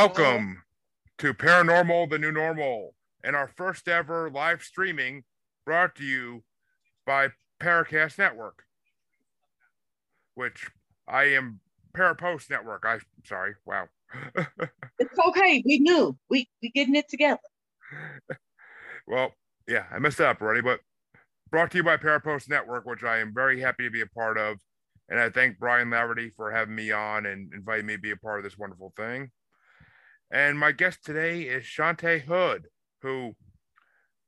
Welcome to Paranormal, the New Normal, and our first ever live streaming brought to you by Paracast Network, which I am Parapost Network. I'm sorry, wow. it's okay. We knew we we getting it together. well, yeah, I messed up already, but brought to you by Parapost Network, which I am very happy to be a part of. And I thank Brian Laverty for having me on and inviting me to be a part of this wonderful thing. And my guest today is Shante Hood, who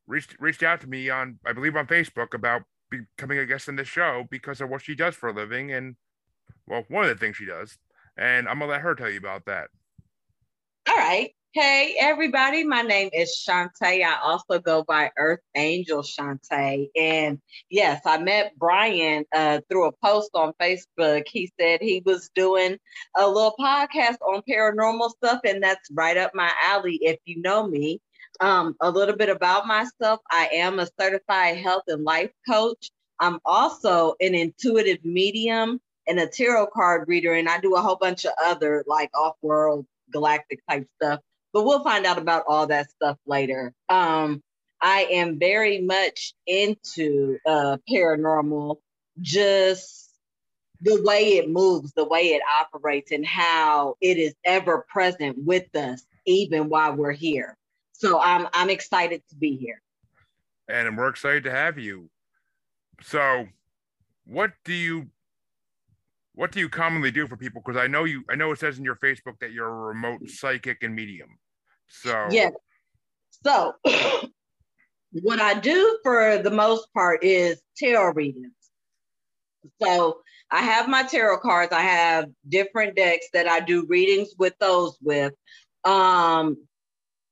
reached reached out to me on, I believe, on Facebook about becoming a guest in the show because of what she does for a living and, well, one of the things she does. And I'm gonna let her tell you about that. All right. Hey, everybody. My name is Shante. I also go by Earth Angel Shante. And yes, I met Brian uh, through a post on Facebook. He said he was doing a little podcast on paranormal stuff, and that's right up my alley if you know me. Um, a little bit about myself I am a certified health and life coach. I'm also an intuitive medium and a tarot card reader, and I do a whole bunch of other like off world galactic type stuff but we'll find out about all that stuff later. Um, I am very much into uh, paranormal, just the way it moves, the way it operates, and how it is ever present with us, even while we're here. So I'm I'm excited to be here. And we're excited to have you. So, what do you what do you commonly do for people? Because I know you, I know it says in your Facebook that you're a remote psychic and medium. So yeah. So what I do for the most part is tarot readings. So I have my tarot cards. I have different decks that I do readings with those with. Um,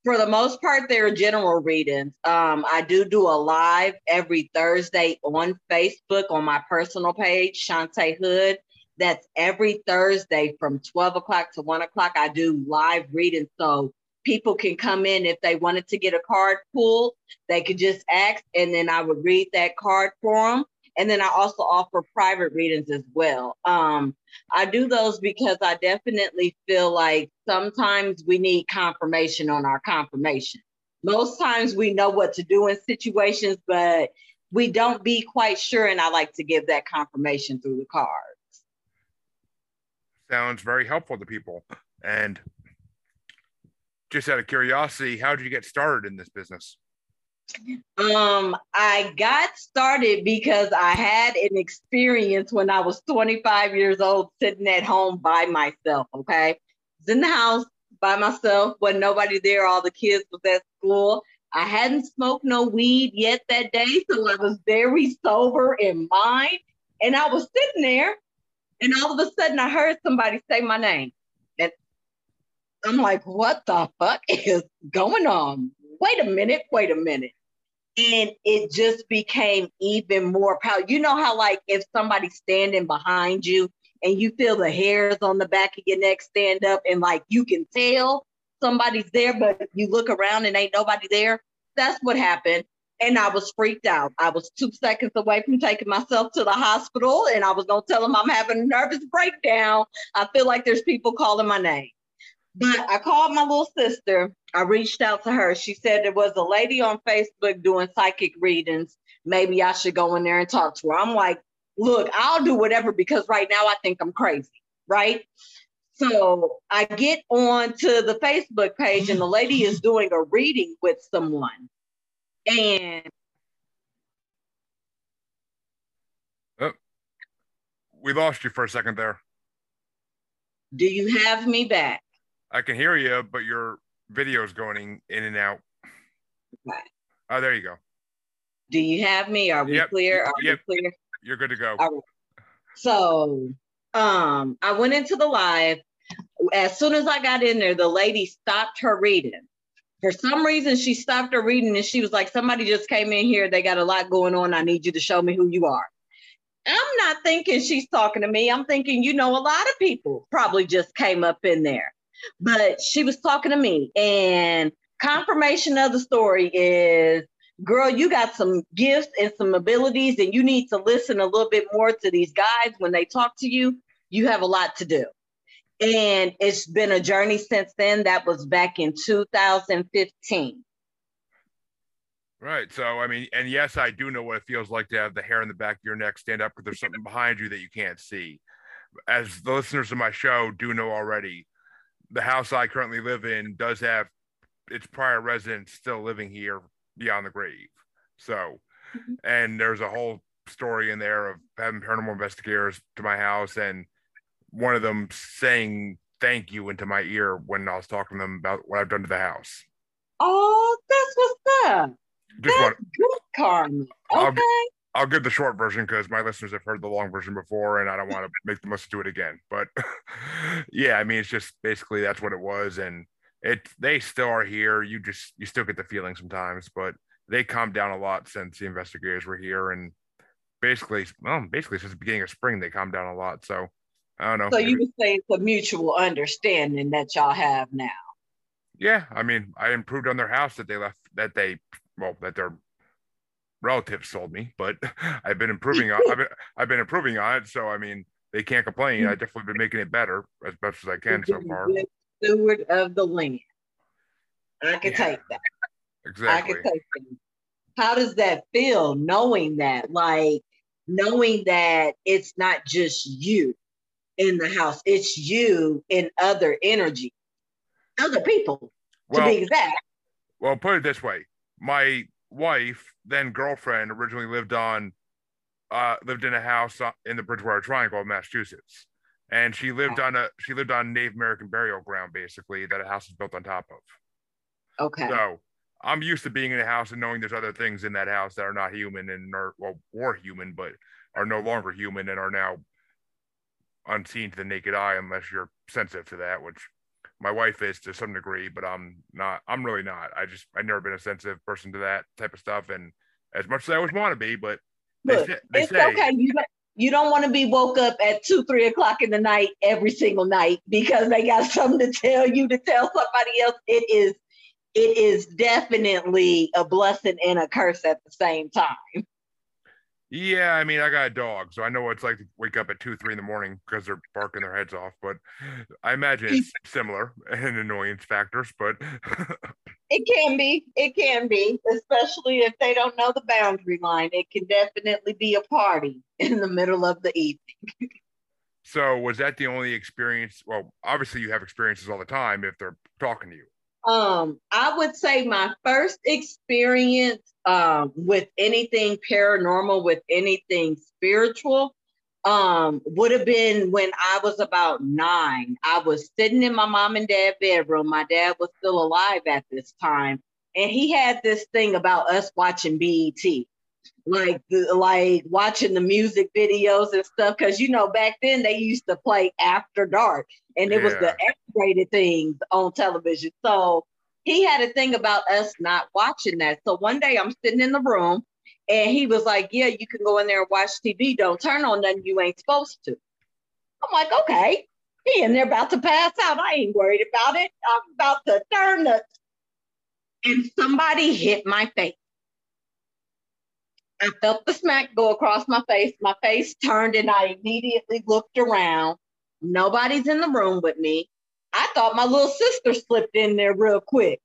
for the most part, they're general readings. Um, I do do a live every Thursday on Facebook on my personal page, Shante Hood. That's every Thursday from 12 o'clock to 1 o'clock. I do live readings. So people can come in if they wanted to get a card pulled, they could just ask, and then I would read that card for them. And then I also offer private readings as well. Um, I do those because I definitely feel like sometimes we need confirmation on our confirmation. Most times we know what to do in situations, but we don't be quite sure. And I like to give that confirmation through the cards. Sounds very helpful to people. And just out of curiosity, how did you get started in this business? Um, I got started because I had an experience when I was 25 years old sitting at home by myself. Okay. I was in the house by myself, wasn't nobody there, all the kids was at school. I hadn't smoked no weed yet that day, so I was very sober in mind. And I was sitting there, and all of a sudden I heard somebody say my name. And I'm like, what the fuck is going on? Wait a minute, wait a minute. And it just became even more powerful. You know how, like, if somebody's standing behind you and you feel the hairs on the back of your neck stand up, and like you can tell somebody's there, but you look around and ain't nobody there. That's what happened. And I was freaked out. I was two seconds away from taking myself to the hospital, and I was gonna tell them I'm having a nervous breakdown. I feel like there's people calling my name. But I called my little sister. I reached out to her. She said there was a lady on Facebook doing psychic readings. Maybe I should go in there and talk to her. I'm like, look, I'll do whatever because right now I think I'm crazy, right? So I get on to the Facebook page and the lady is doing a reading with someone. And oh, we lost you for a second there. Do you have me back? I can hear you, but your video is going in and out. Okay. Oh, there you go. Do you have me? Are we yep. clear? Are yep. we clear? You're good to go. So um I went into the live. As soon as I got in there, the lady stopped her reading. For some reason, she stopped her reading and she was like, Somebody just came in here. They got a lot going on. I need you to show me who you are. I'm not thinking she's talking to me. I'm thinking, you know, a lot of people probably just came up in there but she was talking to me and confirmation of the story is girl you got some gifts and some abilities and you need to listen a little bit more to these guys when they talk to you you have a lot to do And it's been a journey since then. That was back in 2015. Right. So, I mean, and yes, I do know what it feels like to have the hair in the back of your neck stand up because there's something behind you that you can't see. As the listeners of my show do know already, the house I currently live in does have its prior residents still living here beyond the grave. So, mm-hmm. and there's a whole story in there of having paranormal investigators to my house and one of them saying thank you into my ear when I was talking to them about what I've done to the house. Oh, that's what's up. Just that's want, good karma. Okay. I'll, I'll give the short version because my listeners have heard the long version before, and I don't want to make them listen to it again. But yeah, I mean, it's just basically that's what it was, and it they still are here. You just you still get the feeling sometimes, but they calmed down a lot since the investigators were here, and basically, well, basically since the beginning of spring, they calmed down a lot. So I don't know. So you would say it's a mutual understanding that y'all have now. Yeah, I mean, I improved on their house that they left that they well that their relatives sold me, but I've been improving on I've been, I've been improving on it. So I mean, they can't complain. I definitely been making it better as best as I can so far. Steward of the land. I can yeah, take that. Exactly. I can take that. How does that feel knowing that? Like knowing that it's not just you in the house, it's you in other energy, other people, well, to be exact. Well, put it this way my wife, then girlfriend, originally lived on, uh, lived in a house in the Bridgewater Triangle, Massachusetts, and she lived on a she lived on Native American burial ground, basically that a house is built on top of. Okay. So I'm used to being in a house and knowing there's other things in that house that are not human and are well were human, but are no longer human and are now unseen to the naked eye unless you're sensitive to that, which my wife is to some degree, but I'm not. I'm really not. I just I've never been a sensitive person to that type of stuff, and as much as I always want to be, but Look, they, they it's say, okay. You don't, you don't want to be woke up at two, three o'clock in the night every single night because they got something to tell you to tell somebody else. It is it is definitely a blessing and a curse at the same time. Yeah, I mean, I got a dog, so I know what it's like to wake up at two, three in the morning because they're barking their heads off. But I imagine it's similar and annoyance factors, but it can be. It can be, especially if they don't know the boundary line. It can definitely be a party in the middle of the evening. so, was that the only experience? Well, obviously, you have experiences all the time if they're talking to you. Um, I would say my first experience um, with anything paranormal, with anything spiritual, um, would have been when I was about nine. I was sitting in my mom and dad bedroom. My dad was still alive at this time, and he had this thing about us watching BET like like watching the music videos and stuff because you know back then they used to play after dark and it yeah. was the X-rated things on television. So he had a thing about us not watching that. So one day I'm sitting in the room and he was like, "Yeah, you can go in there and watch TV. Don't turn on nothing you ain't supposed to." I'm like, "Okay." He and they're about to pass out. I ain't worried about it. I'm about to turn the and somebody hit my face. I felt the smack go across my face. My face turned and I immediately looked around. Nobody's in the room with me. I thought my little sister slipped in there real quick.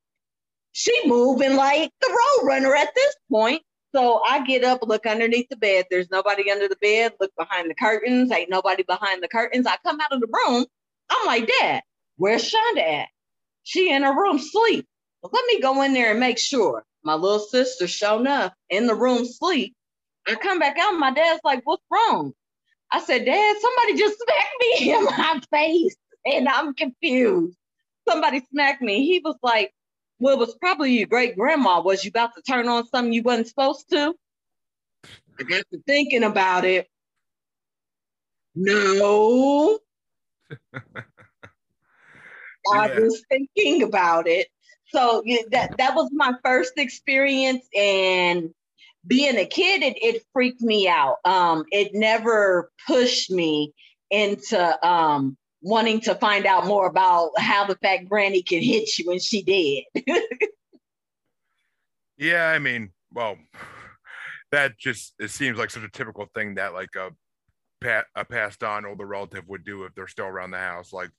She moving like the road runner at this point. So I get up, look underneath the bed. There's nobody under the bed. Look behind the curtains. Ain't nobody behind the curtains. I come out of the room. I'm like, Dad, where's Shonda at? She in her room sleep. Well, let me go in there and make sure. My little sister, sure enough, in the room sleep. I come back out. My dad's like, "What's wrong?" I said, "Dad, somebody just smacked me in my face, and I'm confused. Somebody smacked me." He was like, "Well, it was probably your great grandma. Was you about to turn on something you wasn't supposed to?" I got to thinking about it. No. I was thinking about it. So that that was my first experience, and being a kid, it, it freaked me out. Um, it never pushed me into um, wanting to find out more about how the fact granny can hit you when she did. yeah, I mean, well, that just it seems like such a typical thing that like a, pat a passed on older relative would do if they're still around the house. Like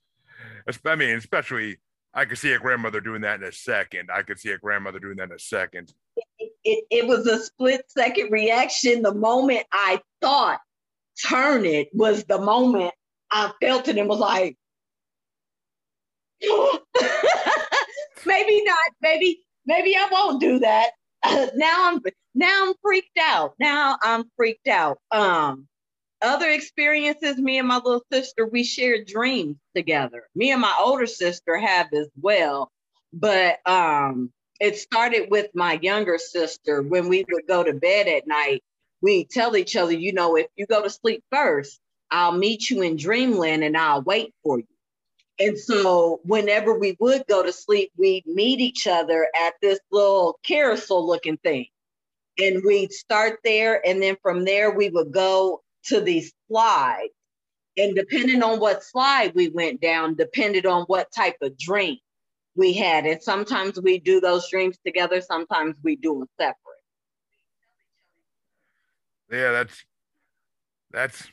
I mean, especially I could see a grandmother doing that in a second. I could see a grandmother doing that in a second. It, it, it was a split second reaction. The moment I thought turn it was the moment I felt it and was like, maybe not, maybe, maybe I won't do that. now I'm now I'm freaked out. Now I'm freaked out. Um, other experiences, me and my little sister, we shared dreams together. Me and my older sister have as well. But um, it started with my younger sister when we would go to bed at night. We tell each other, you know, if you go to sleep first, I'll meet you in dreamland and I'll wait for you. And so whenever we would go to sleep, we'd meet each other at this little carousel looking thing. And we'd start there. And then from there, we would go to these slides. And depending on what slide we went down, depended on what type of dream we had. And sometimes we do those dreams together, sometimes we do them separate. Yeah, that's that's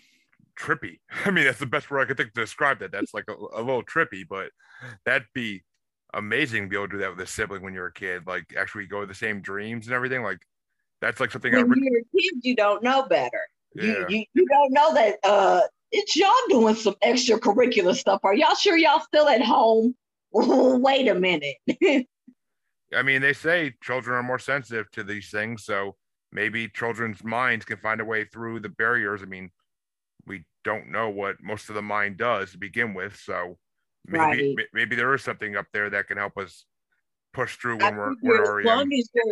trippy. I mean, that's the best word I could think to describe that. That's like a, a little trippy, but that'd be amazing to be able to do that with a sibling when you're a kid. Like actually go the same dreams and everything. Like that's like something. When you're a kid, you don't know better. Yeah. You, you you don't know that uh it's y'all doing some extracurricular stuff. Are y'all sure y'all still at home? Wait a minute. I mean, they say children are more sensitive to these things, so maybe children's minds can find a way through the barriers. I mean, we don't know what most of the mind does to begin with. So maybe right. maybe there is something up there that can help us push through when we're, we're as long as your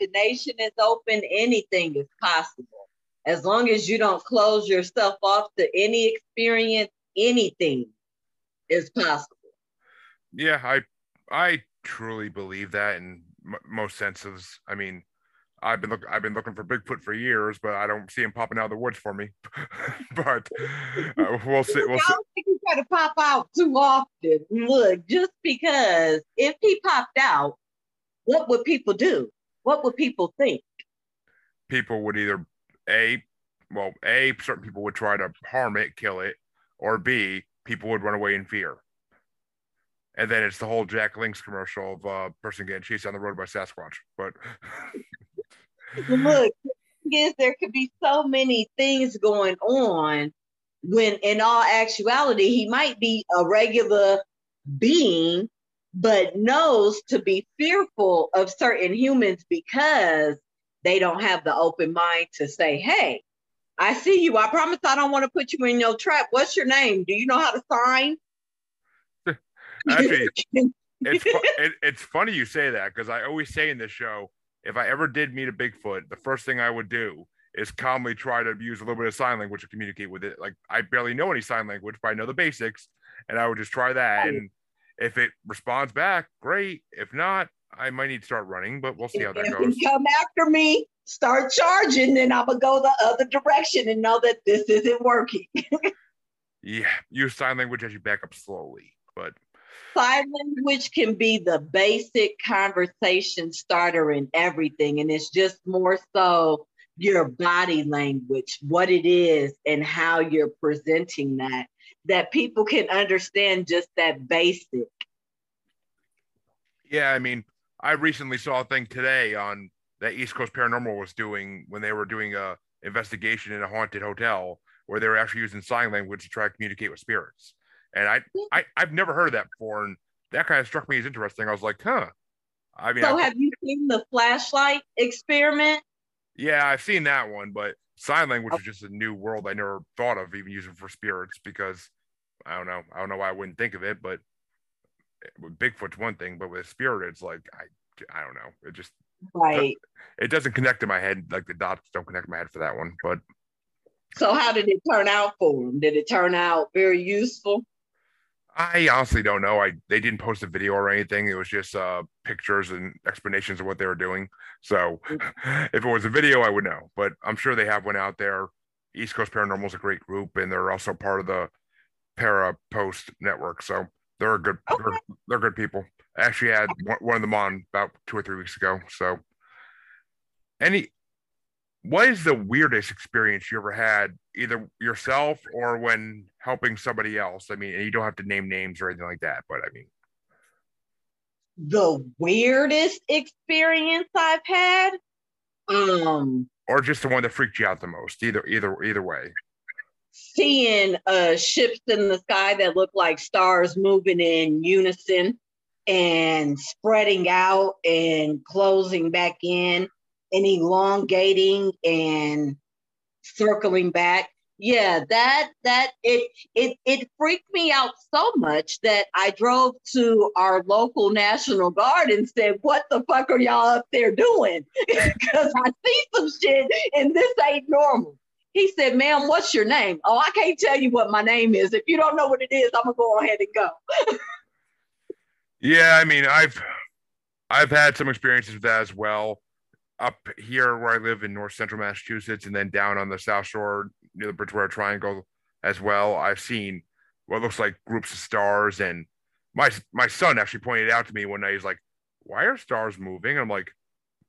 imagination is open, anything is possible. As long as you don't close yourself off to any experience, anything is possible. Yeah, I I truly believe that in m- most senses. I mean, I've been look I've been looking for Bigfoot for years, but I don't see him popping out of the woods for me. but uh, we'll see. We'll I don't think he's going to pop out too often. Look, just because if he popped out, what would people do? What would people think? People would either a well a certain people would try to harm it, kill it, or b people would run away in fear. And then it's the whole Jack Link's commercial of a uh, person getting chased on the road by Sasquatch. But look, is there could be so many things going on when in all actuality he might be a regular being but knows to be fearful of certain humans because they don't have the open mind to say hey i see you. I promise i don't want to put you in your trap. What's your name? Do you know how to sign? Actually it's, it, it's funny you say that because i always say in this show if I ever did meet a Bigfoot, the first thing I would do is calmly try to use a little bit of sign language to communicate with it. Like I barely know any sign language, but I know the basics, and I would just try that. And if it responds back, great. If not, I might need to start running, but we'll see how that goes. Come after me, start charging, then I'm gonna go the other direction and know that this isn't working. yeah, use sign language as you back up slowly, but sign language can be the basic conversation starter in everything. And it's just more so your body language, what it is, and how you're presenting that, that people can understand just that basic. Yeah, I mean, I recently saw a thing today on that East Coast Paranormal was doing when they were doing a investigation in a haunted hotel where they were actually using sign language to try to communicate with spirits. And I, I I've never heard of that before, and that kind of struck me as interesting. I was like, huh. I mean, so I, have you seen the flashlight experiment? Yeah, I've seen that one, but sign language okay. is just a new world I never thought of even using for spirits because I don't know. I don't know why I wouldn't think of it, but eh, with Bigfoot's one thing, but with spirit, it's like I I don't know. It just right. It doesn't connect to my head like the dots don't connect my head for that one. But so how did it turn out for him? Did it turn out very useful? I honestly don't know. I they didn't post a video or anything. It was just uh, pictures and explanations of what they were doing. So if it was a video, I would know. But I'm sure they have one out there. East Coast Paranormal is a great group, and they're also part of the Para Post network. So they're a good okay. they're, they're, good people. I actually had one of them on about two or three weeks ago. So any what is the weirdest experience you ever had, either yourself or when helping somebody else? I mean, you don't have to name names or anything like that, but I mean, the weirdest experience I've had, um, or just the one that freaked you out the most. Either, either, either way. Seeing uh, ships in the sky that look like stars moving in unison and spreading out and closing back in and elongating and circling back. Yeah that that it it it freaked me out so much that i drove to our local national guard and said what the fuck are y'all up there doing? Because i see some shit and this ain't normal. He said ma'am what's your name? Oh i can't tell you what my name is. If you don't know what it is i'm gonna go ahead and go. Yeah i mean i've i've had some experiences with that as well up here where I live in north central Massachusetts and then down on the South Shore near the Bridgewater Triangle as well. I've seen what looks like groups of stars. And my my son actually pointed out to me one night, he's like, Why are stars moving? And I'm like,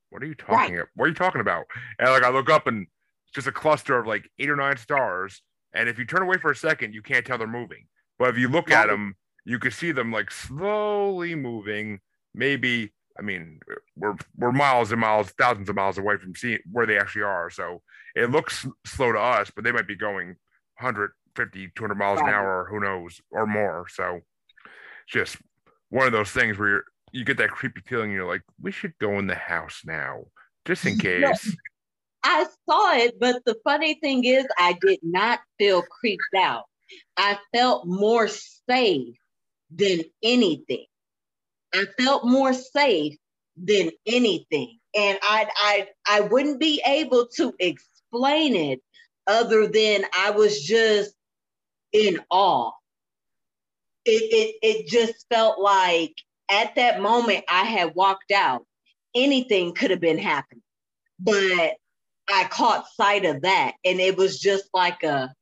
What are you talking right. about? What are you talking about? And like I look up and it's just a cluster of like eight or nine stars. And if you turn away for a second, you can't tell they're moving. But if you look right. at them, you can see them like slowly moving, maybe I mean, we're we're miles and miles, thousands of miles away from seeing where they actually are. So it looks slow to us, but they might be going 150, 200 miles an hour, who knows, or more. So just one of those things where you get that creepy feeling. You're like, we should go in the house now, just in case. I saw it, but the funny thing is, I did not feel creeped out. I felt more safe than anything. I felt more safe than anything. And I I I wouldn't be able to explain it other than I was just in awe. It it it just felt like at that moment I had walked out. Anything could have been happening. But I caught sight of that and it was just like a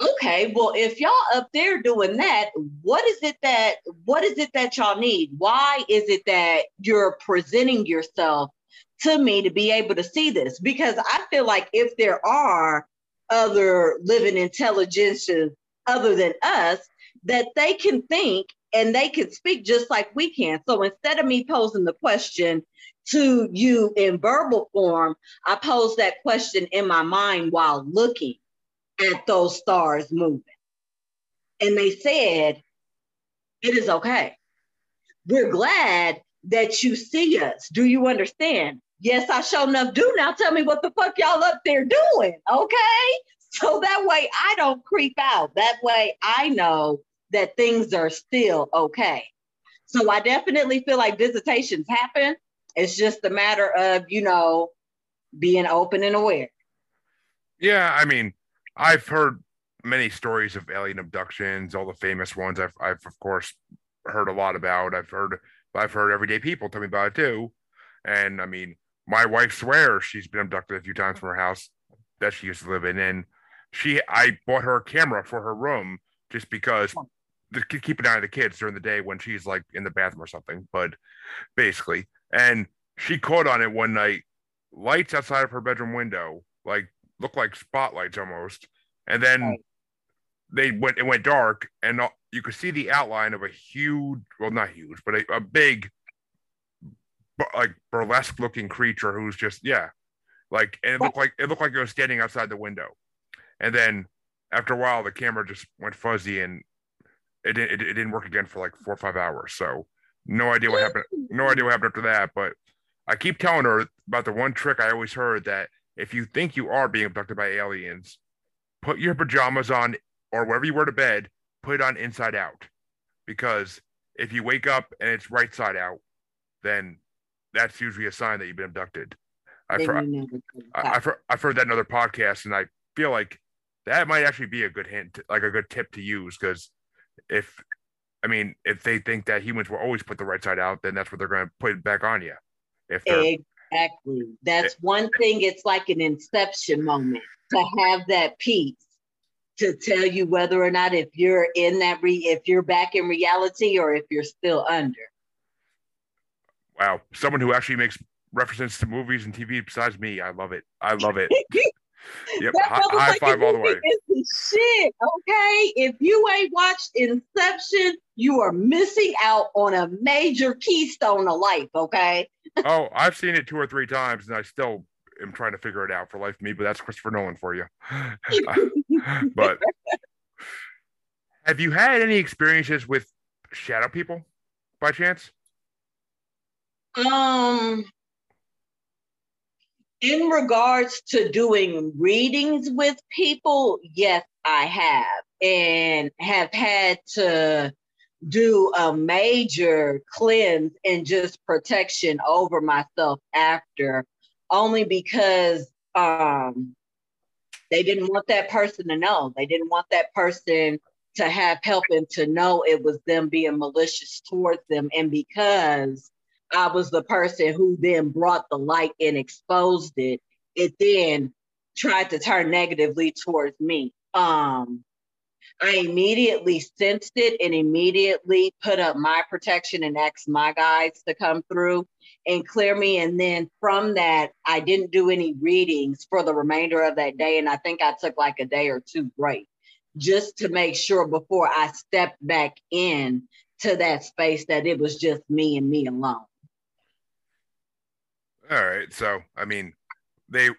okay well if y'all up there doing that what is it that what is it that y'all need? Why is it that you're presenting yourself to me to be able to see this? Because i feel like if there are other living intelligences other than us that they can think and they can speak just like we can. So instead of me posing the question to you in verbal form i pose that question in my mind while looking at those stars moving. And they said, It is okay. We're glad that you see us. Do you understand? Yes, I sure enough do. Now tell me what the fuck y'all up there doing, okay? So that way I don't creep out. That way I know that things are still okay. So I definitely feel like visitations happen. It's just a matter of, you know, being open and aware. Yeah, I mean, I've heard many stories of alien abductions, all the famous ones. I've, I've of course heard a lot about. I've heard, I've heard everyday people tell me about it too. And I mean, my wife swears she's been abducted a few times from her house that she used to live in. And she, I bought her a camera for her room just because to keep an eye on the kids during the day when she's like in the bathroom or something. But basically, and she caught on it one night, lights outside of her bedroom window, like looked like spotlights almost. And then right. they went it went dark, and you could see the outline of a huge, well, not huge, but a, a big, like burlesque looking creature who's just yeah, like and it looked like it looked like it was standing outside the window. And then after a while, the camera just went fuzzy and it didn't it, it didn't work again for like four or five hours. So no idea what happened. No idea what happened after that. But I keep telling her about the one trick I always heard that if you think you are being abducted by aliens, put your pajamas on or wherever you were to bed, put it on inside out. Because if you wake up and it's right side out, then that's usually a sign that you've been abducted. I've heard, I've, heard, I've heard that in other podcasts, and I feel like that might actually be a good hint, like a good tip to use. Because if, I mean, if they think that humans will always put the right side out, then that's what they're going to put back on you. If they're, Exactly. That's eh. one thing. It's like an inception moment to have that piece to tell you whether or not if you're in that re if you're back in reality or if you're still under. Wow, someone who actually makes references to movies and TV besides me. I love it. I love it. yep. High, high five all the way. Shit. Okay. If you ain't watched Inception, you are missing out on a major keystone of life. Okay. oh, I've seen it two or three times and I still am trying to figure it out for life me, but that's Christopher Nolan for you. but have you had any experiences with shadow people by chance? Um, in regards to doing readings with people, yes, I have, and have had to do a major cleanse and just protection over myself after, only because um, they didn't want that person to know. They didn't want that person to have help and to know it was them being malicious towards them. And because I was the person who then brought the light and exposed it, it then tried to turn negatively towards me. Um, I immediately sensed it and immediately put up my protection and asked my guides to come through and clear me. And then from that, I didn't do any readings for the remainder of that day. And I think I took like a day or two break just to make sure before I stepped back in to that space that it was just me and me alone. All right. So, I mean, they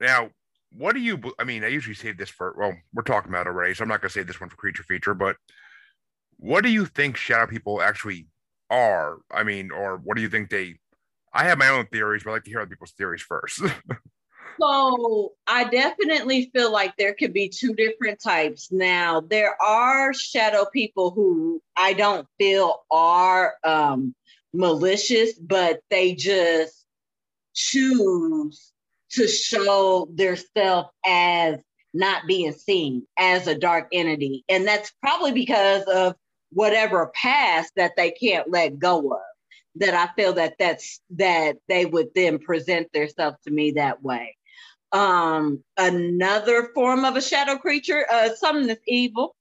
now, what do you, I mean, I usually save this for, well, we're talking about already, so I'm not going to save this one for creature feature, but what do you think shadow people actually are? I mean, or what do you think they, I have my own theories, but I like to hear other people's theories first. so I definitely feel like there could be two different types. Now, there are shadow people who I don't feel are um, malicious, but they just choose to show their self as not being seen as a dark entity. And that's probably because of whatever past that they can't let go of. That I feel that that's that they would then present themselves to me that way. Um, another form of a shadow creature, uh, something that's evil,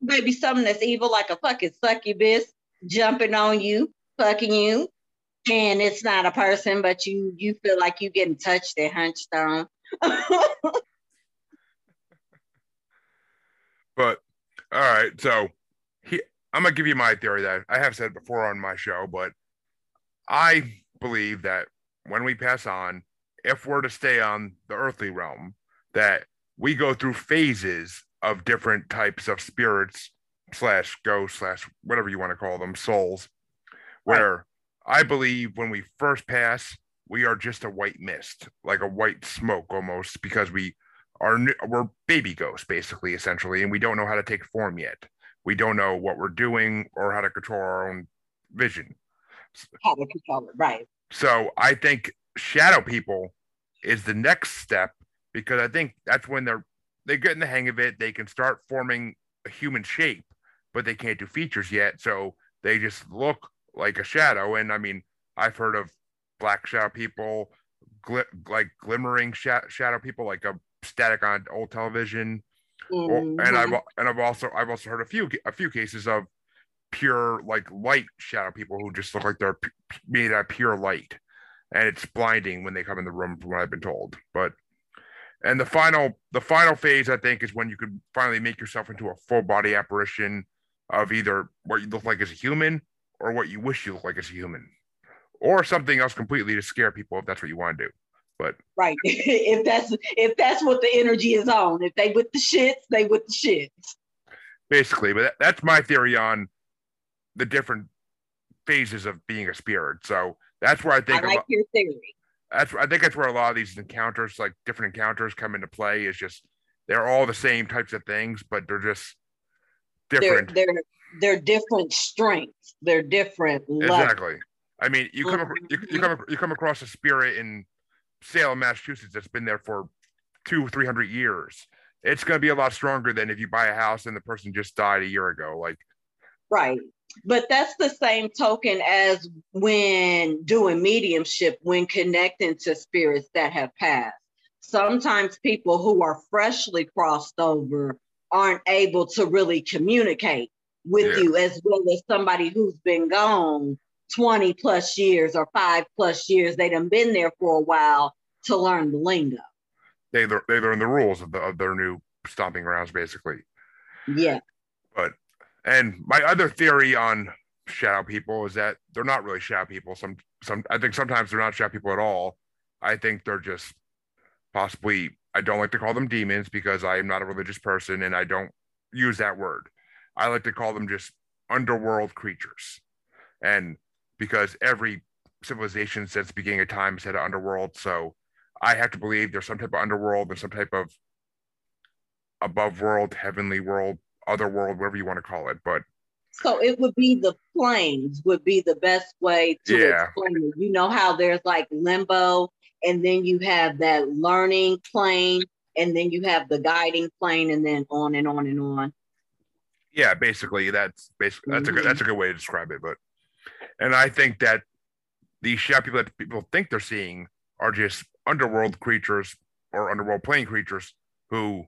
maybe something that's evil, like a fucking succubus jumping on you, fucking you, and it's not a person, but you you feel like you getting touched and hunched on. but all right, so he, I'm gonna give you my theory that I have said before on my show, but I believe that when we pass on, if we're to stay on the earthly realm, that we go through phases of different types of spirits slash ghosts slash whatever you want to call them souls, where I believe when we first pass, we are just a white mist, like a white smoke almost, because we are we're baby ghosts basically, essentially, and we don't know how to take form yet. We don't know what we're doing or how to control our own vision. How to control it, right? So I think shadow people is the next step because I think that's when they're they get in the hang of it. They can start forming a human shape, but they can't do features yet. So they just look like a shadow. And I mean, I've heard of black shadow people, gl- like glimmering sh- shadow people, like a static on old television. Mm-hmm. and I've and I've also I've also heard a few a few cases of pure like light shadow people who just look like they're p- made out of pure light, and it's blinding when they come in the room, from what I've been told. But and the final the final phase I think is when you can finally make yourself into a full body apparition of either what you look like as a human or what you wish you look like as a human, or something else completely to scare people if that's what you want to do. But right, if that's if that's what the energy is on, if they with the shits, they with the shits. Basically, but that's my theory on the different phases of being a spirit. So that's where I think I like your theory. That's I think that's where a lot of these encounters, like different encounters, come into play. Is just they're all the same types of things, but they're just different. They're, they're they're different strengths. They're different. Exactly. I mean, you come mm-hmm. you, you come you come across a spirit in Salem, Massachusetts that's been there for two three hundred years. It's going to be a lot stronger than if you buy a house and the person just died a year ago. Like, right. But that's the same token as when doing mediumship, when connecting to spirits that have passed. Sometimes people who are freshly crossed over aren't able to really communicate with yeah. you as well as somebody who's been gone 20 plus years or five plus years. They done been there for a while to learn the lingo. They they learn the rules of, the, of their new stomping grounds, basically. Yeah. But and my other theory on shadow people is that they're not really shadow people. Some some I think sometimes they're not shadow people at all. I think they're just possibly I don't like to call them demons because I am not a religious person and I don't use that word. I like to call them just underworld creatures. And because every civilization since the beginning of time has had an underworld. So I have to believe there's some type of underworld and some type of above world, heavenly world, other world, whatever you want to call it. But so it would be the planes would be the best way to yeah. explain it. You know how there's like limbo, and then you have that learning plane, and then you have the guiding plane, and then on and on and on. Yeah, basically that's basically that's a good that's a good way to describe it. But and I think that these shadow people that people think they're seeing are just underworld creatures or underworld plane creatures who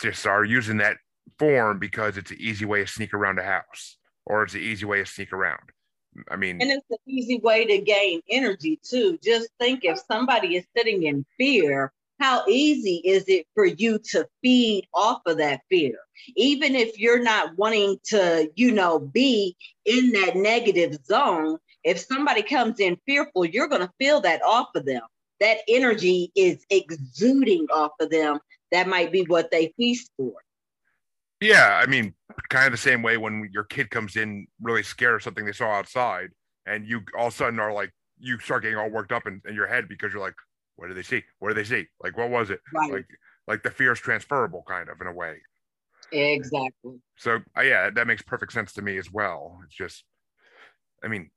just are using that form because it's an easy way to sneak around a house or it's an easy way to sneak around. I mean, and it's an easy way to gain energy too. Just think if somebody is sitting in fear, how easy is it for you to feed off of that fear? Even if you're not wanting to, you know, be in that negative zone, if somebody comes in fearful, you're going to feel that off of them. That energy is exuding off of them. That might be what they feast for. Yeah, I mean, kind of the same way when your kid comes in really scared of something they saw outside, and you all of a sudden are like, you start getting all worked up in, in your head because you're like, what did they see? What did they see? Like, what was it? Right. Like, like the fear is transferable, kind of in a way. Exactly. So uh, yeah, that makes perfect sense to me as well. It's just, I mean,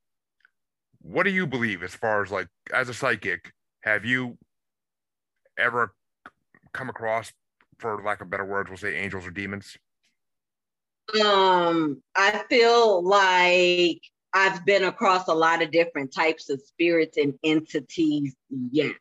what do you believe as far as like as a psychic? Have you ever come across, for lack of better words, we'll say angels or demons? Um, I feel like I've been across a lot of different types of spirits and entities. Yes.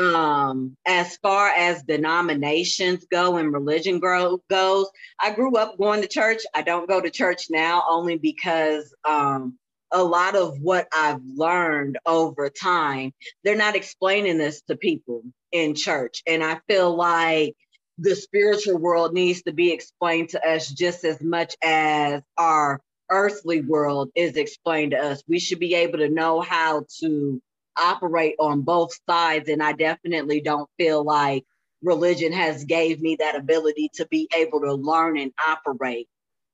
Um, as far as denominations go and religion grow, goes, I grew up going to church. I don't go to church now only because um, a lot of what I've learned over time, they're not explaining this to people in church. And I feel like the spiritual world needs to be explained to us just as much as our earthly world is explained to us. We should be able to know how to operate on both sides. And I definitely don't feel like religion has gave me that ability to be able to learn and operate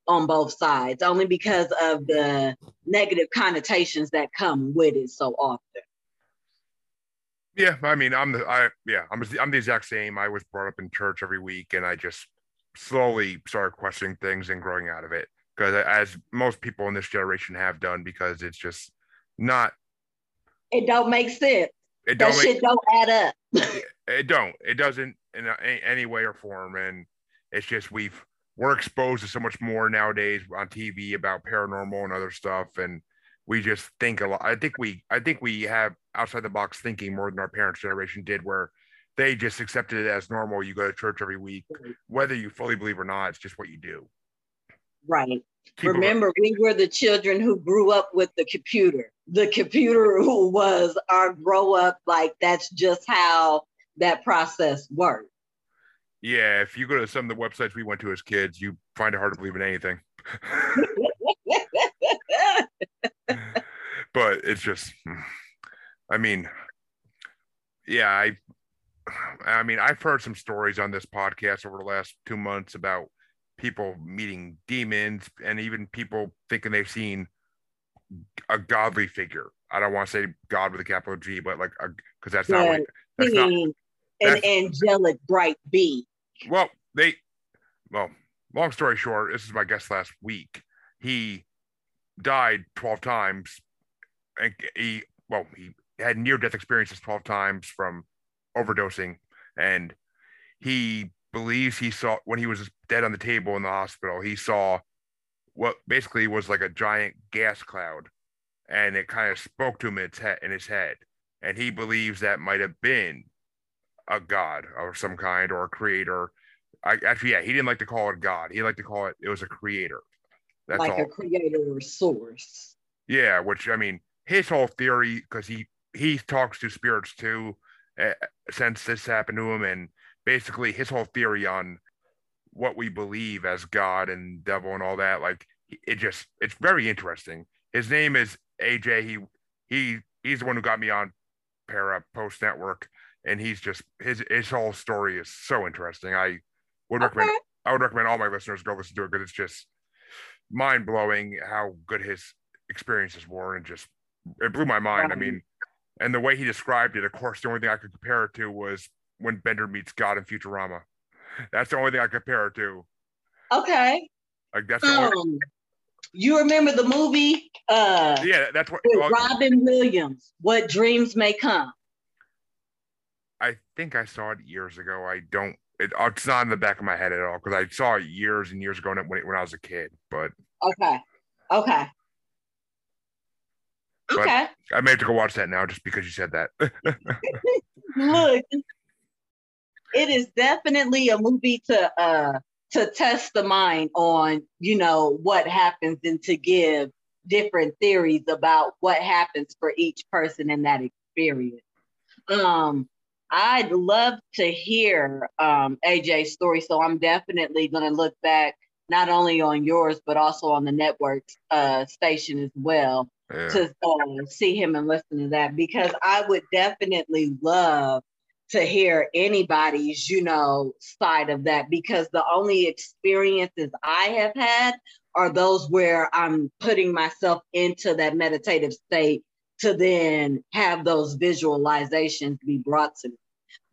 on both sides, only because of the negative connotations that come with it so often. Yeah, I mean, I'm the I yeah, I'm I'm the exact same. I was brought up in church every week, and I just slowly started questioning things and growing out of it because as most people in this generation have done, because it's just not. It don't make sense. It don't that make, shit don't add up. it, it don't. It doesn't in any way or form, and it's just we've we're exposed to so much more nowadays on TV about paranormal and other stuff, and we just think a lot. I think we I think we have outside the box thinking more than our parents' generation did, where they just accepted it as normal. You go to church every week, whether you fully believe or not. It's just what you do. Right. People Remember, we were the children who grew up with the computer. The computer who was our grow up. Like that's just how that process worked. Yeah, if you go to some of the websites we went to as kids, you find it hard to believe in anything. but it's just I mean, yeah, I I mean, I've heard some stories on this podcast over the last two months about people meeting demons and even people thinking they've seen a godly figure. I don't want to say God with a capital G, but like because that's yeah, not what that's not mm-hmm. an angelic bright being. Well, they well, long story short, this is my guest last week. He died 12 times and he well, he had near death experiences 12 times from overdosing and he believes he saw when he was dead on the table in the hospital he saw what basically was like a giant gas cloud and it kind of spoke to him in his head, in his head. And he believes that might have been a god of some kind or a creator. I, actually yeah he didn't like to call it god. He liked to call it it was a creator. That's like all. a creator or source. Yeah, which I mean, his whole theory because he he talks to spirits too uh, since this happened to him, and basically his whole theory on what we believe as God and devil and all that, like it just it's very interesting. His name is AJ. He he he's the one who got me on Parapost Network, and he's just his his whole story is so interesting. I would okay. recommend I would recommend all my listeners go listen to it because it's just mind blowing how good his experiences were, and just it blew my mind. I mean, and the way he described it, of course, the only thing I could compare it to was when Bender meets God in Futurama. That's the only thing I compare it to. Okay. Like that's um, only... you remember the movie? Uh, yeah, that's what with Robin Williams. What dreams may come. I think I saw it years ago. I don't. It, it's not in the back of my head at all because I saw it years and years ago when, when I was a kid. But okay, okay. But okay. I may have to go watch that now just because you said that. Look, it is definitely a movie to uh to test the mind on, you know, what happens and to give different theories about what happens for each person in that experience. Um, I'd love to hear um, AJ's story, so I'm definitely going to look back not only on yours but also on the network uh, station as well yeah. to uh, see him and listen to that because I would definitely love to hear anybody's, you know, side of that because the only experiences I have had are those where I'm putting myself into that meditative state to then have those visualizations be brought to me.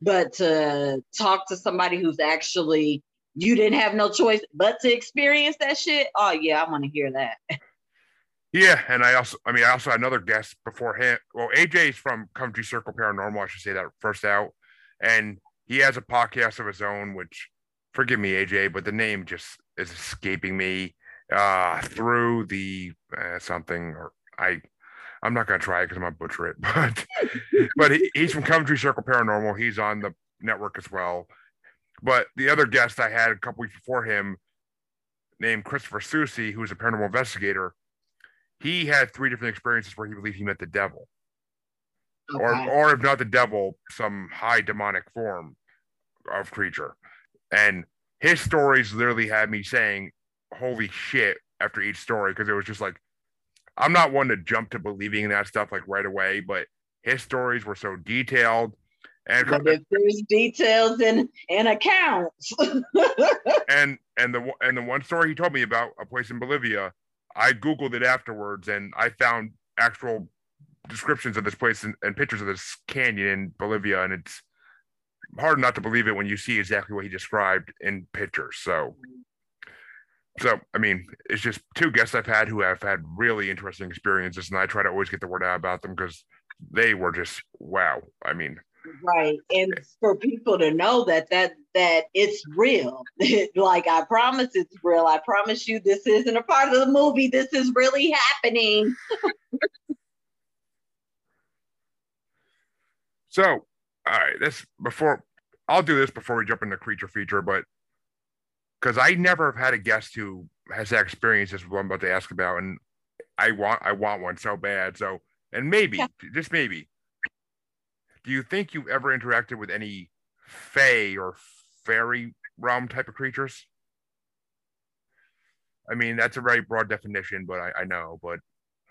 But to talk to somebody who's actually you didn't have no choice but to experience that shit. Oh yeah, I want to hear that. Yeah, and I also, I mean, I also had another guest before him. Well, AJ's from Country Circle Paranormal. I should say that first out, and he has a podcast of his own. Which, forgive me, AJ, but the name just is escaping me. Uh, through the uh, something, or I, I'm not gonna try it because I'm gonna butcher it. But, but he, he's from Country Circle Paranormal. He's on the network as well. But the other guest I had a couple weeks before him, named Christopher Susi, who's a paranormal investigator he had three different experiences where he believed he met the devil. Okay. Or, or if not the devil, some high demonic form of creature. And his stories literally had me saying, Holy shit, after each story, because it was just like, I'm not one to jump to believing in that stuff like right away, but his stories were so detailed. And but there's details in in accounts. and and the and the one story he told me about a place in Bolivia I Googled it afterwards and I found actual descriptions of this place and, and, pictures of this canyon in Bolivia. And it's hard not to believe it when you see exactly what he described in pictures. So, so I mean, it's just two guests I've had who have had really interesting experiences, and I try to always get the word out about them because they were just wow. I mean, right and for people to know that that that it's real like i promise it's real i promise you this isn't a part of the movie this is really happening so all right this before i'll do this before we jump into creature feature but because i never have had a guest who has had experiences with what i'm about to ask about and i want i want one so bad so and maybe yeah. just maybe do you think you've ever interacted with any fae or fairy realm type of creatures? I mean, that's a very broad definition, but I, I know, but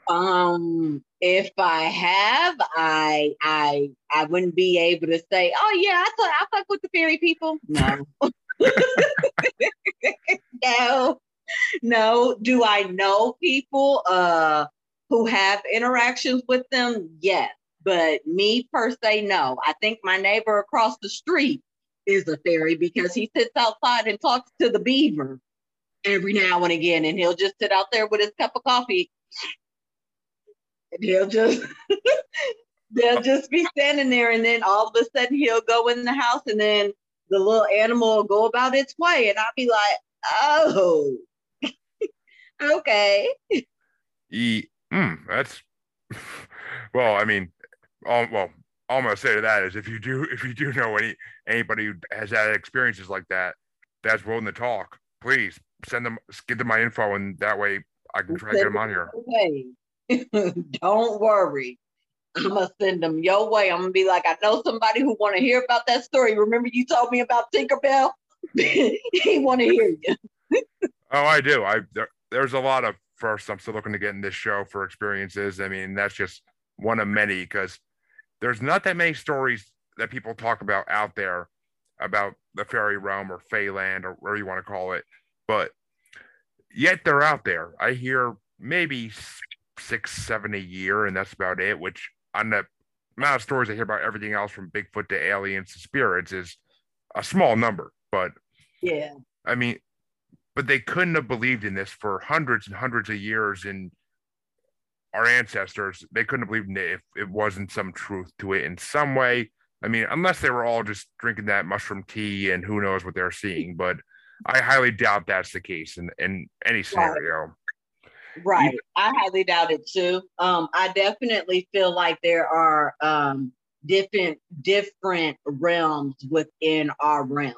um if i have i i i wouldn't be able to say oh yeah i thought i fuck with the fairy people no no no do i know people uh who have interactions with them yes but me per se, no. I think my neighbor across the street is a fairy because he sits outside and talks to the beaver every now and again. And he'll just sit out there with his cup of coffee. And he'll just they'll just be standing there and then all of a sudden he'll go in the house and then the little animal will go about its way and I'll be like, oh okay. E- mm, that's well, I mean, all, well, all I'm gonna say to that is if you do if you do know any anybody who has had experiences like that that's willing to talk, please send them give them my info and that way I can try to get them on here. Okay. Don't worry. I'm gonna send them your way. I'm gonna be like, I know somebody who want to hear about that story. Remember you told me about Tinkerbell? he want to hear you. oh, I do. I there, there's a lot of first. I'm still looking to get in this show for experiences. I mean, that's just one of many because there's not that many stories that people talk about out there about the fairy realm or fairyland or whatever you want to call it. But yet they're out there. I hear maybe six, seven a year, and that's about it. Which on the amount of stories I hear about everything else from Bigfoot to aliens to spirits is a small number. But yeah, I mean, but they couldn't have believed in this for hundreds and hundreds of years. And our ancestors, they couldn't have believed in it if it wasn't some truth to it in some way. I mean, unless they were all just drinking that mushroom tea and who knows what they're seeing. But I highly doubt that's the case in, in any scenario. Right. Even- I highly doubt it too. Um, I definitely feel like there are um, different different realms within our realm.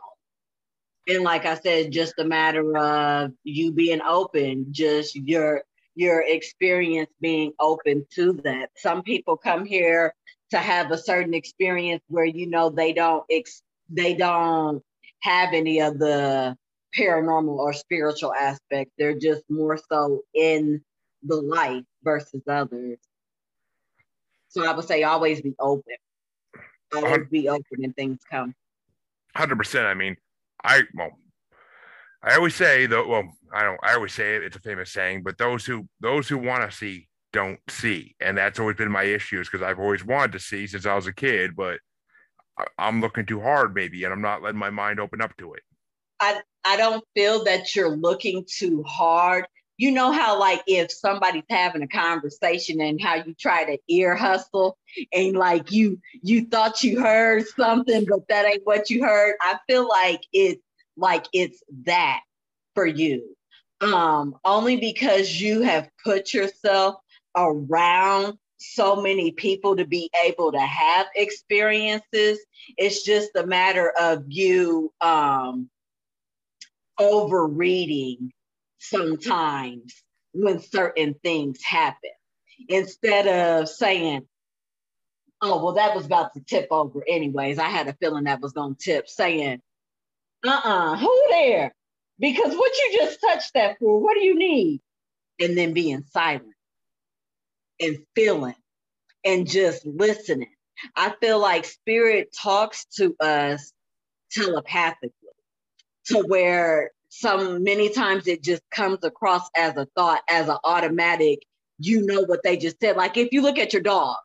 And like I said, just a matter of you being open, just your your experience being open to that. Some people come here to have a certain experience where you know they don't ex- they don't have any of the paranormal or spiritual aspect. They're just more so in the life versus others. So I would say always be open. Always be open and things come. Hundred percent. I mean, I well, I always say though. Well, I don't. I always say it. It's a famous saying, but those who those who want to see don't see, and that's always been my issues because I've always wanted to see since I was a kid, but I'm looking too hard maybe, and I'm not letting my mind open up to it. I I don't feel that you're looking too hard. You know how like if somebody's having a conversation and how you try to ear hustle and like you you thought you heard something but that ain't what you heard. I feel like it's like it's that for you. Um only because you have put yourself around so many people to be able to have experiences. It's just a matter of you um overreading sometimes when certain things happen instead of saying, oh, well, that was about to tip over anyways. I had a feeling that was going to tip, saying, uh uh-uh, uh who there? Because what you just touched that for, what do you need? And then being silent and feeling and just listening. I feel like spirit talks to us telepathically to where some many times it just comes across as a thought, as an automatic, you know what they just said. Like if you look at your dog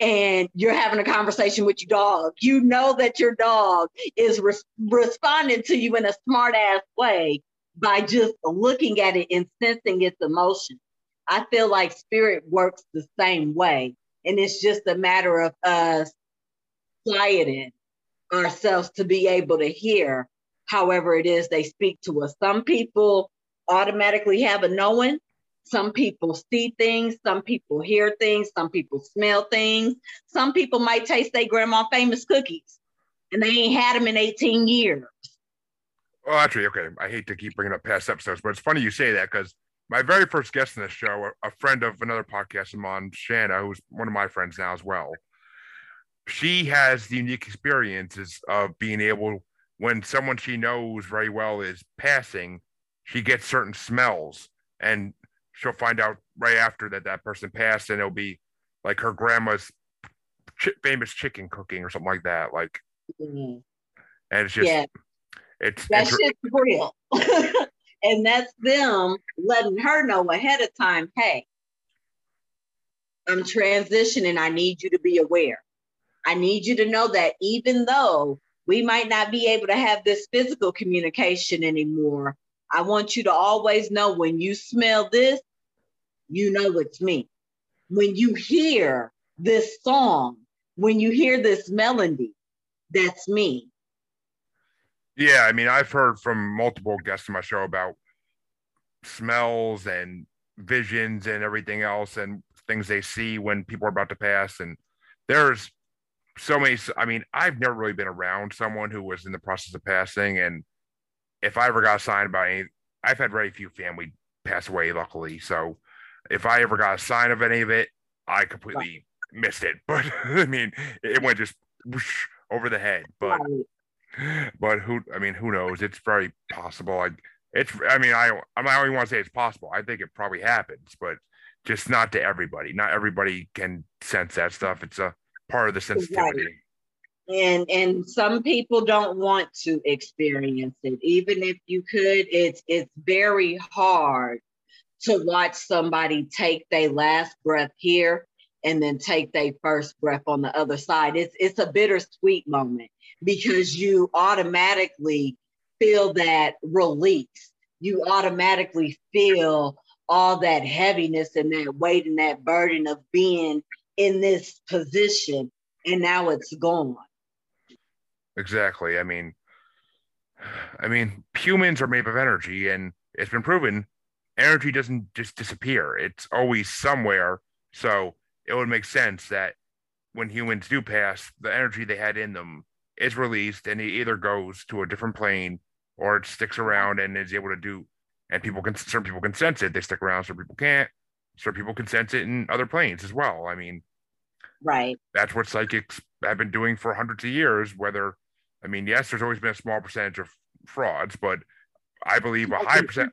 and you're having a conversation with your dog, you know that your dog is re- responding to you in a smart ass way by just looking at it and sensing its emotion. I feel like spirit works the same way. And it's just a matter of us quieting ourselves to be able to hear however it is they speak to us. Some people automatically have a knowing. Some people see things, some people hear things, some people smell things. Some people might taste their grandma famous cookies and they ain't had them in 18 years. Well, actually, okay. I hate to keep bringing up past episodes, but it's funny you say that because my very first guest in this show, a, friend of another podcast I'm on, Shanna, who's one of my friends now as well, she has the unique experiences of being able when someone she knows very well is passing, she gets certain smells and she'll find out right after that that person passed and it'll be like her grandma's ch- famous chicken cooking or something like that. Like, mm-hmm. and it's just, yeah. it's that inter- shit's real. and that's them letting her know ahead of time, hey, I'm transitioning. I need you to be aware. I need you to know that even though we might not be able to have this physical communication anymore. I want you to always know when you smell this, you know it's me. When you hear this song, when you hear this melody, that's me. Yeah, I mean, I've heard from multiple guests on my show about smells and visions and everything else and things they see when people are about to pass. And there's so many. I mean, I've never really been around someone who was in the process of passing, and if I ever got signed by any, I've had very few family pass away, luckily. So if I ever got a sign of any of it, I completely right. missed it. But I mean, it went just whoosh, over the head. But but who? I mean, who knows? It's very possible. I it's. I mean, I I, I only want to say it's possible. I think it probably happens, but just not to everybody. Not everybody can sense that stuff. It's a part of the sensitivity. Right and and some people don't want to experience it. Even if you could it's it's very hard to watch somebody take their last breath here and then take their first breath on the other side. It's it's a bittersweet moment because you automatically feel that release. You automatically feel all that heaviness and that weight and that burden of being in this position and now it's gone Exactly. I mean, I mean, humans are made of energy, and it's been proven energy doesn't just disappear. It's always somewhere. So it would make sense that when humans do pass, the energy they had in them is released, and it either goes to a different plane or it sticks around and is able to do. And people can certain people can sense it. They stick around, certain people can't. Certain people can sense it in other planes as well. I mean, right. That's what psychics have been doing for hundreds of years. Whether I mean, yes, there's always been a small percentage of frauds, but I believe a high percent.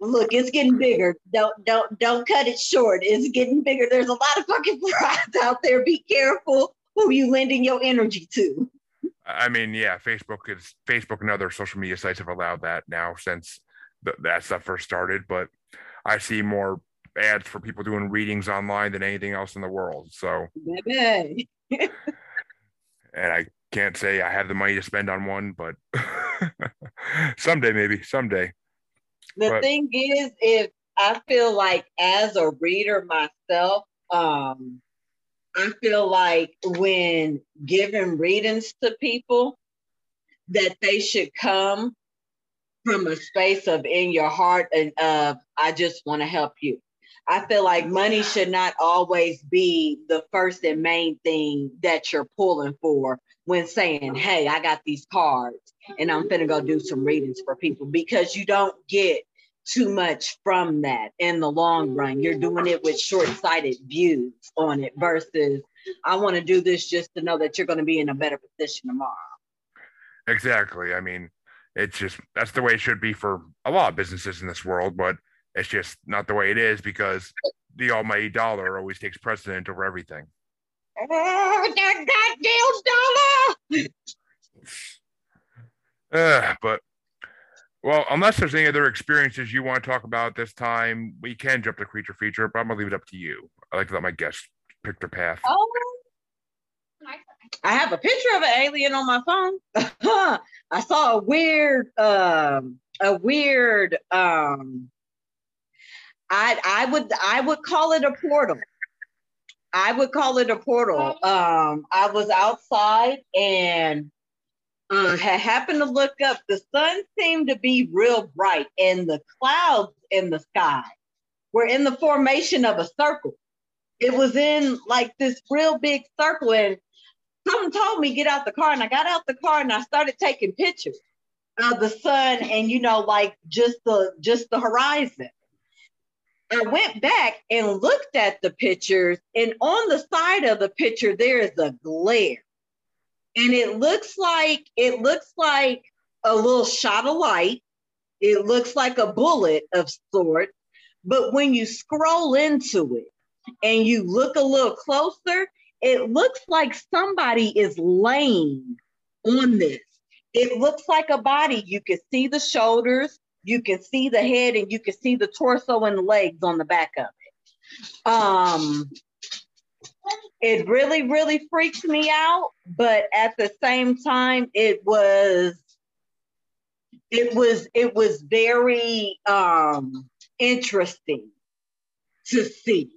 Look, it's getting bigger. Don't don't don't cut it short. It's getting bigger. There's a lot of fucking frauds out there. Be careful who you lending your energy to. I mean, yeah, Facebook is Facebook and other social media sites have allowed that now since th- that stuff first started. But I see more ads for people doing readings online than anything else in the world. So, and I can't say I have the money to spend on one, but someday, maybe someday. The but, thing is, if I feel like as a reader myself, um, I feel like when giving readings to people, that they should come from a space of in your heart and of I just want to help you. I feel like money should not always be the first and main thing that you're pulling for when saying, Hey, I got these cards and I'm gonna go do some readings for people because you don't get too much from that in the long run. You're doing it with short sighted views on it versus, I want to do this just to know that you're going to be in a better position tomorrow. Exactly. I mean, it's just that's the way it should be for a lot of businesses in this world, but it's just not the way it is because the almighty dollar always takes precedent over everything. Oh, that goddamn dollar! uh, but well, unless there's any other experiences you want to talk about this time, we can jump to creature feature, but I'm gonna leave it up to you. I like to let my guests pick their path. Oh, I have a picture of an alien on my phone. I saw a weird, um, a weird um, I I would I would call it a portal. I would call it a portal. Um, I was outside and uh, happened to look up. The sun seemed to be real bright, and the clouds in the sky were in the formation of a circle. It was in like this real big circle, and someone told me get out the car, and I got out the car and I started taking pictures of the sun, and you know, like just the just the horizon. I went back and looked at the pictures, and on the side of the picture, there is a glare. And it looks like it looks like a little shot of light. It looks like a bullet of sorts. But when you scroll into it and you look a little closer, it looks like somebody is laying on this. It looks like a body. You can see the shoulders, you can see the head and you can see the torso and the legs on the back of it. Um, it really, really freaked me out, but at the same time, it was it was it was very um interesting to see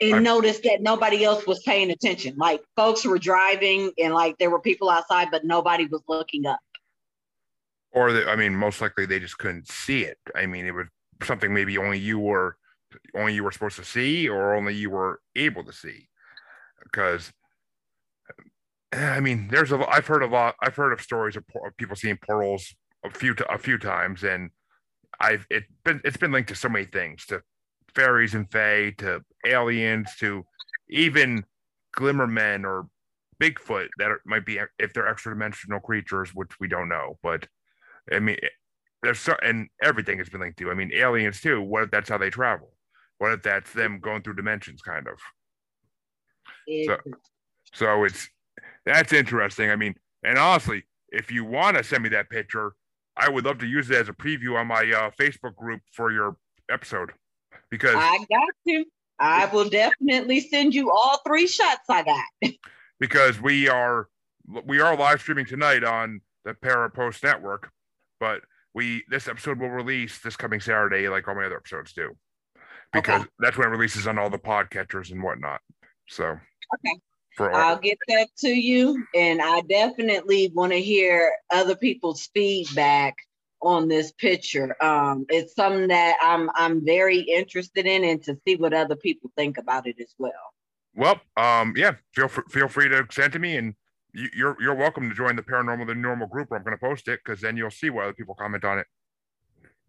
and notice that nobody else was paying attention. Like folks were driving and like there were people outside, but nobody was looking up or the, I mean, most likely they just couldn't see it. I mean, it was something maybe only you were only you were supposed to see, or only you were able to see. Because, eh, I mean, there's a I've heard a lot. I've heard of stories of, of people seeing portals a few a few times, and I've it been it's been linked to so many things to fairies and fae to aliens to even glimmermen or Bigfoot that might be if they're extra dimensional creatures, which we don't know. But I mean, there's so and everything has been linked to. I mean, aliens too. What if that's how they travel? What if that's them going through dimensions, kind of? So, so it's that's interesting. I mean, and honestly, if you want to send me that picture, I would love to use it as a preview on my uh, Facebook group for your episode because I got you. I will definitely send you all three shots I got. because we are we are live streaming tonight on the Parapost Network, but we this episode will release this coming Saturday, like all my other episodes do, because okay. that's when it releases on all the podcatchers and whatnot. So okay. I'll get that to you, and I definitely want to hear other people's feedback on this picture. Um, it's something that I'm I'm very interested in, and to see what other people think about it as well. Well, um, yeah, feel feel free to send to me, and you're you're welcome to join the paranormal the normal group. Where I'm going to post it because then you'll see what other people comment on it.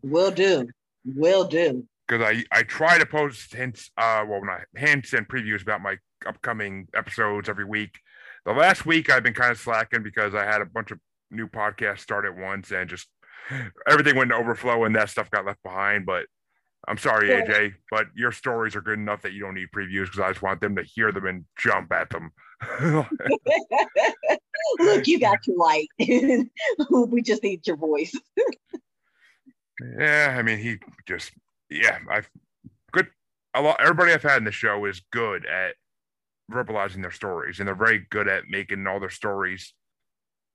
Will do. Will do. Because I I try to post hints, uh, well not hints and previews about my upcoming episodes every week. The last week I've been kind of slacking because I had a bunch of new podcasts start at once and just everything went to overflow and that stuff got left behind. But I'm sorry, yeah. AJ, but your stories are good enough that you don't need previews because I just want them to hear them and jump at them. Look, you got your light. we just need your voice. yeah, I mean, he just, yeah, I've good. A lot, everybody I've had in the show is good at verbalizing their stories, and they're very good at making all their stories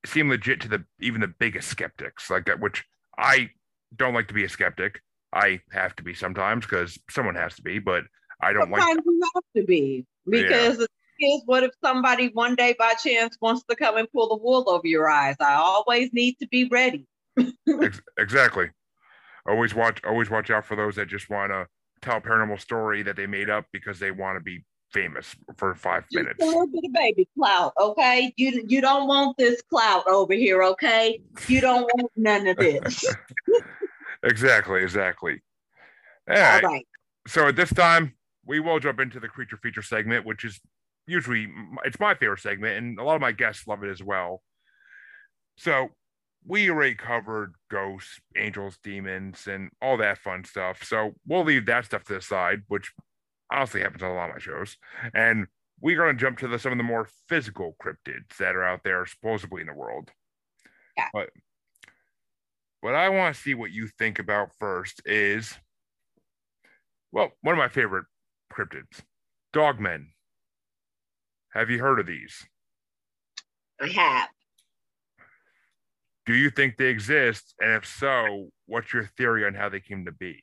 seem legit to the even the biggest skeptics, like that. Which I don't like to be a skeptic. I have to be sometimes because someone has to be, but I don't sometimes like. you have to be because yeah. is what if somebody one day by chance wants to come and pull the wool over your eyes? I always need to be ready. Ex- exactly. Always watch. Always watch out for those that just want to tell a paranormal story that they made up because they want to be famous for five Just minutes. A little bit of baby clout, okay? You you don't want this clout over here, okay? You don't want none of this. exactly, exactly. All right. So at this time, we will jump into the creature feature segment, which is usually it's my favorite segment, and a lot of my guests love it as well. So we already covered ghosts, angels, demons, and all that fun stuff. So we'll leave that stuff to the side, which honestly happens on a lot of my shows. And we're going to jump to the, some of the more physical cryptids that are out there supposedly in the world. Yeah. But what I want to see what you think about first is, well, one of my favorite cryptids, dogmen. Have you heard of these? I have. Do you think they exist? And if so, what's your theory on how they came to be?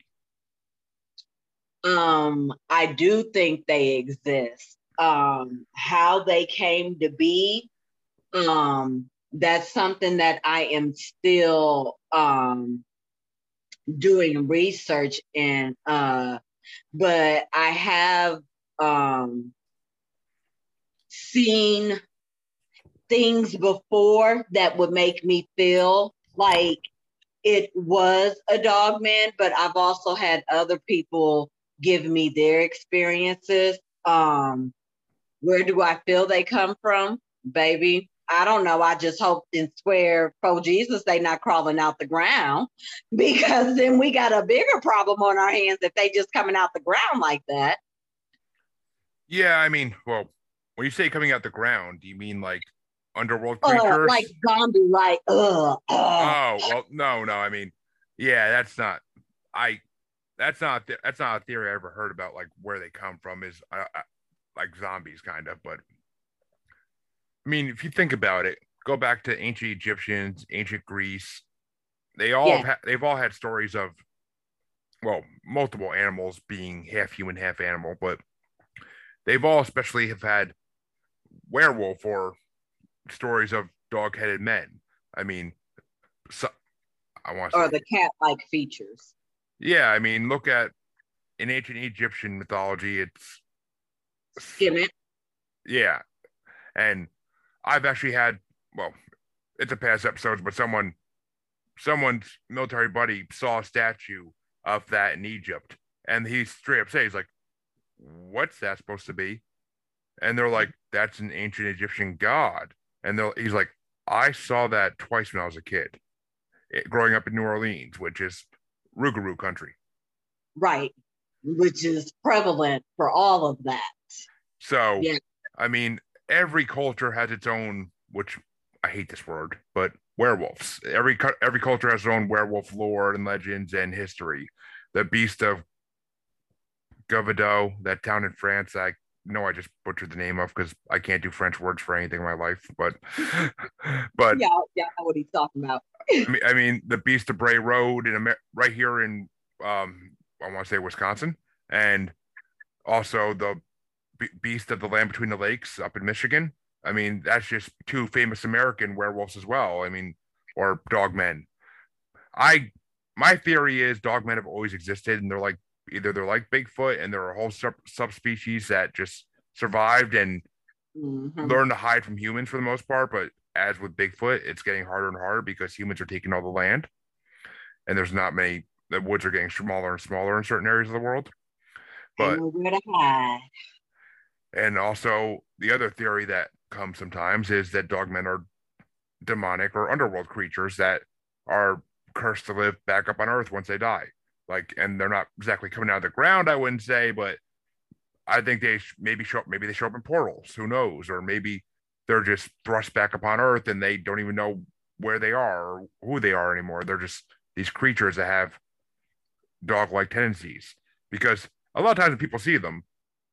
Um, I do think they exist. Um, how they came to be, um, that's something that I am still um, doing research in. Uh, but I have um, seen things before that would make me feel like it was a dog man, but I've also had other people give me their experiences. Um, where do I feel they come from, baby? I don't know. I just hope and swear for Jesus they not crawling out the ground because then we got a bigger problem on our hands if they just coming out the ground like that. Yeah, I mean, well, when you say coming out the ground, do you mean like underworld creatures? Uh, like zombie, like uh, uh. Oh well, no, no. I mean, yeah, that's not. I that's not that's not a theory I ever heard about. Like where they come from is uh, uh, like zombies, kind of. But I mean, if you think about it, go back to ancient Egyptians, ancient Greece. They all yeah. have they've all had stories of well, multiple animals being half human, half animal, but they've all especially have had werewolf or stories of dog-headed men. I mean, so, I want to or the cat-like features. Yeah, I mean, look at in ancient Egyptian mythology, it's Sekhmet. Yeah, and I've actually had well, it's a past episodes, but someone, someone's military buddy saw a statue of that in Egypt, And he straight up says, he's like, what's that supposed to be? And they're like, that's an ancient Egyptian god. And they'll, he's like, I saw that twice when I was a kid, it, growing up in New Orleans, which is Rougarou country. Right. Which is prevalent for all of that. So, yeah. I mean, every culture has its own, which I hate this word, but werewolves. Every every culture has its own werewolf lore and legends and history. The beast of Govido, that town in France, I know I just butchered the name of because I can't do French words for anything in my life. But but yeah, yeah, what he's talking about. I, mean, I mean, the Beast of Bray Road in Amer- right here in um, I want to say Wisconsin, and also the Beast of the Land Between the Lakes up in Michigan. I mean, that's just two famous American werewolves as well. I mean, or dogmen. I my theory is dogmen have always existed, and they're like either they're like Bigfoot, and they're a whole sub- subspecies that just survived and mm-hmm. learned to hide from humans for the most part. But as with Bigfoot, it's getting harder and harder because humans are taking all the land, and there's not many. The woods are getting smaller and smaller in certain areas of the world. But and also the other theory that comes sometimes is that dogmen are demonic or underworld creatures that are cursed to live back up on Earth once they die. Like, and they're not exactly coming out of the ground, I wouldn't say, but I think they maybe show up, maybe they show up in portals, who knows, or maybe they're just thrust back upon Earth and they don't even know where they are or who they are anymore. They're just these creatures that have dog-like tendencies. Because a lot of times when people see them,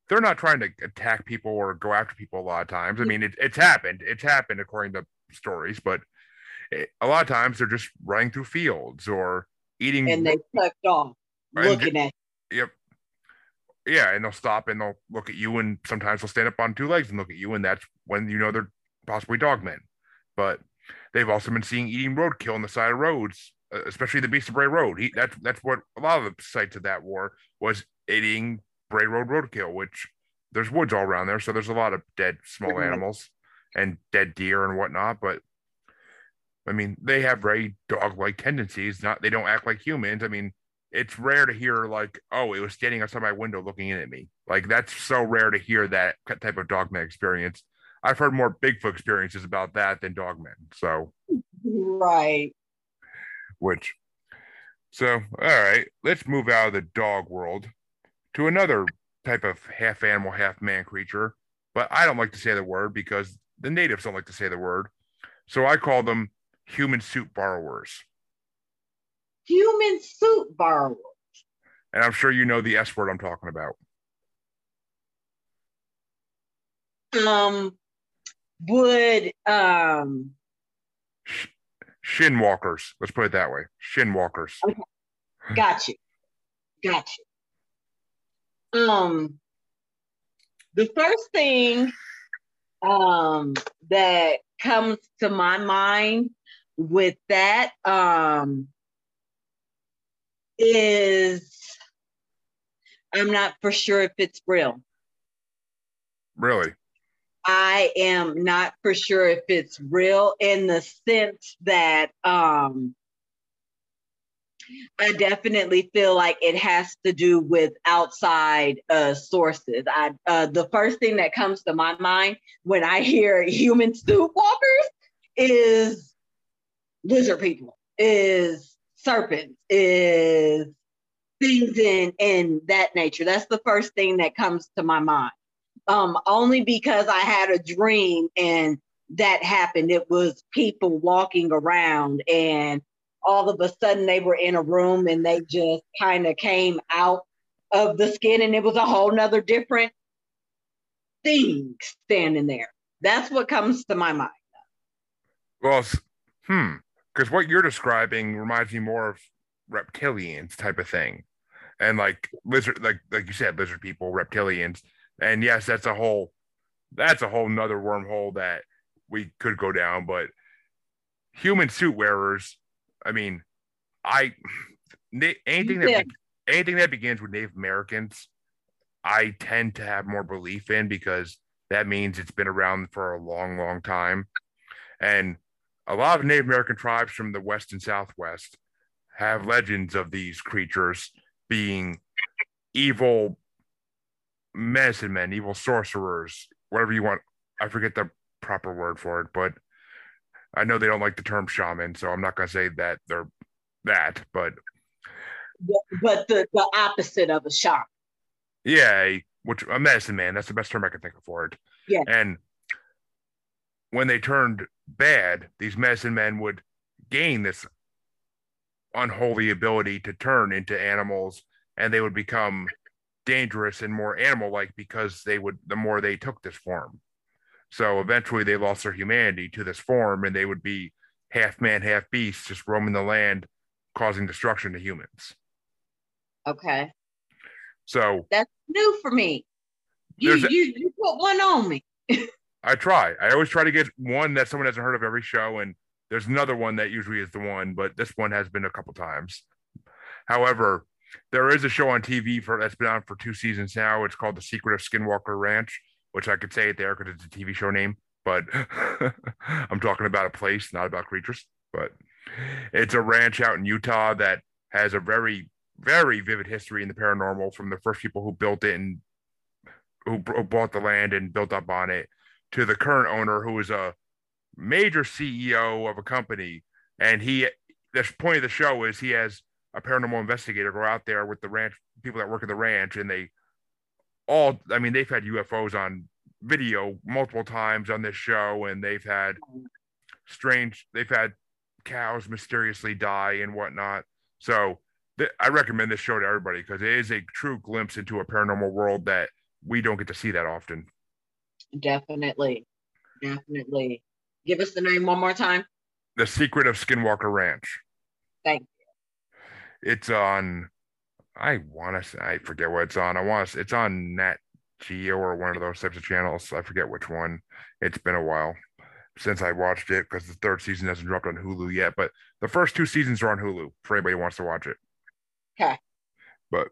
they're not trying to attack people or go after people a lot of times. I mean, it, it's happened. It's happened according to stories, but it, a lot of times they're just running through fields or eating. And they tucked off, looking at. Yep. Yeah, and they'll stop and they'll look at you, and sometimes they'll stand up on two legs and look at you, and that's when you know they're possibly dogmen. But they've also been seeing eating roadkill on the side of roads, especially the Beast of Bray Road. He, that's that's what a lot of the sites of that war was eating Bray Road roadkill, which there's woods all around there, so there's a lot of dead small animals and dead deer and whatnot. But I mean, they have very dog-like tendencies. Not they don't act like humans. I mean, it's rare to hear like, oh, it was standing outside my window looking in at me. Like that's so rare to hear that type of dogman experience. I've heard more Bigfoot experiences about that than dogmen. So right. Which so all right, let's move out of the dog world to another type of half animal, half man creature. But I don't like to say the word because the natives don't like to say the word. So I call them human suit borrowers. Human suit borrowers. And I'm sure you know the S word I'm talking about. Um, would um, shin walkers. Let's put it that way. Shin walkers. Okay. Got you. Got you. Um, the first thing um, that comes to my mind with that um, is I'm not for sure if it's real. Really? I am not for sure if it's real in the sense that um, I definitely feel like it has to do with outside uh, sources. I uh, the first thing that comes to my mind when I hear human suit walkers is lizard people, is serpents, is things in in that nature. That's the first thing that comes to my mind. Um, only because I had a dream and that happened. It was people walking around and all of a sudden they were in a room and they just kind of came out of the skin and it was a whole nother different thing standing there. That's what comes to my mind. Well, hmm, because what you're describing reminds me more of reptilians type of thing, and like lizard, like like you said, lizard people, reptilians, and yes, that's a whole, that's a whole nother wormhole that we could go down. But human suit wearers I mean, I anything that anything that begins with Native Americans, I tend to have more belief in because that means it's been around for a long, long time, and a lot of Native American tribes from the West and Southwest have legends of these creatures being evil medicine men, evil sorcerers, whatever you want. I forget the proper word for it, but I know they don't like the term shaman, so I'm not gonna say that they're that, but but the, the opposite of a shaman. Yeah, which a medicine man, that's the best term I can think of for it. Yeah. And when they turned bad, these medicine men would gain this unholy ability to turn into animals and they would become dangerous and more animal like because they would the more they took this form so eventually they lost their humanity to this form and they would be half man half beast just roaming the land causing destruction to humans. Okay. So that's new for me. You you, you put one on me. I try. I always try to get one that someone hasn't heard of every show and there's another one that usually is the one but this one has been a couple times. However there is a show on TV for that's been on for two seasons now. It's called The Secret of Skinwalker Ranch, which I could say it there because it's a TV show name, but I'm talking about a place, not about creatures. But it's a ranch out in Utah that has a very, very vivid history in the paranormal from the first people who built it and who, bought the land and built up on it to the current owner who is a major CEO of a company. And he, the point of the show is he has a paranormal investigator go out there with the ranch people that work at the ranch and they all i mean they've had ufos on video multiple times on this show and they've had strange they've had cows mysteriously die and whatnot. So th- i recommend this show to everybody because it is a true glimpse into a paranormal world that we don't get to see that often. Definitely. Definitely. Give us the name one more time. The secret of skinwalker ranch. Thank you. it's on. I want to. I forget what it's on. I want to. It's on Nat Geo or one of those types of channels. I forget which one. It's been a while since I watched it because the third season hasn't dropped on Hulu yet. But the first two seasons are on Hulu for anybody who wants to watch it. Okay. But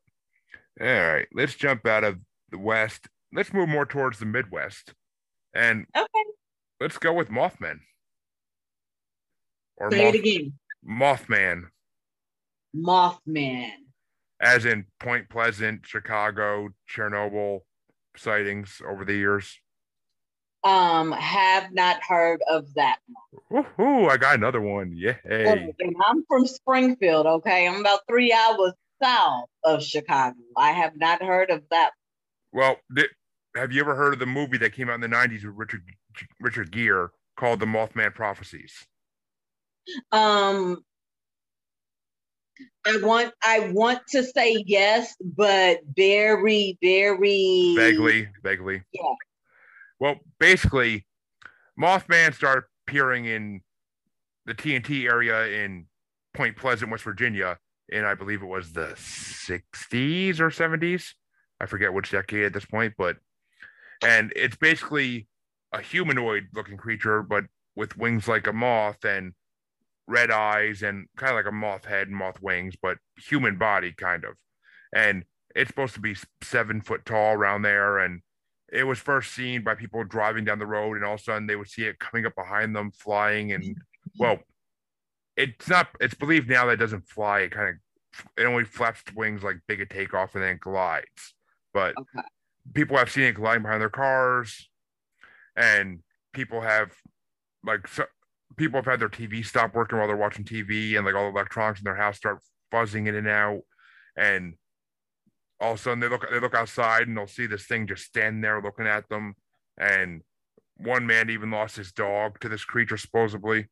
all right, let's jump out of the West. Let's move more towards the Midwest, and okay, let's go with Mothman. Or Say Moth- it again. Mothman. Mothman. As in Point Pleasant, Chicago, Chernobyl sightings over the years? Um, have not heard of that one. Ooh, I got another one. Yeah. I'm from Springfield, okay? I'm about three hours south of Chicago. I have not heard of that. Well, th- have you ever heard of the movie that came out in the 90s with Richard Richard Gere called The Mothman Prophecies? Um, I want I want to say yes, but very, very vaguely, vaguely. Yeah. Well, basically, Mothman started appearing in the TNT area in Point Pleasant, West Virginia, and I believe it was the 60s or 70s. I forget which decade at this point, but and it's basically a humanoid looking creature, but with wings like a moth and red eyes and kind of like a moth head and moth wings, but human body kind of. And it's supposed to be seven foot tall around there. And it was first seen by people driving down the road, and all of a sudden they would see it coming up behind them, flying. And well, it's not, it's believed now that it doesn't fly. It kind of, it only flaps its wings like big a takeoff and then glides. But okay. people have seen it gliding behind their cars, and people have like so, people have had their TV stop working while they're watching TV, and like all the electronics in their house start buzzing in and out, and all of a sudden they look they look outside and they'll see this thing just standing there looking at them, and one man even lost his dog to this creature supposedly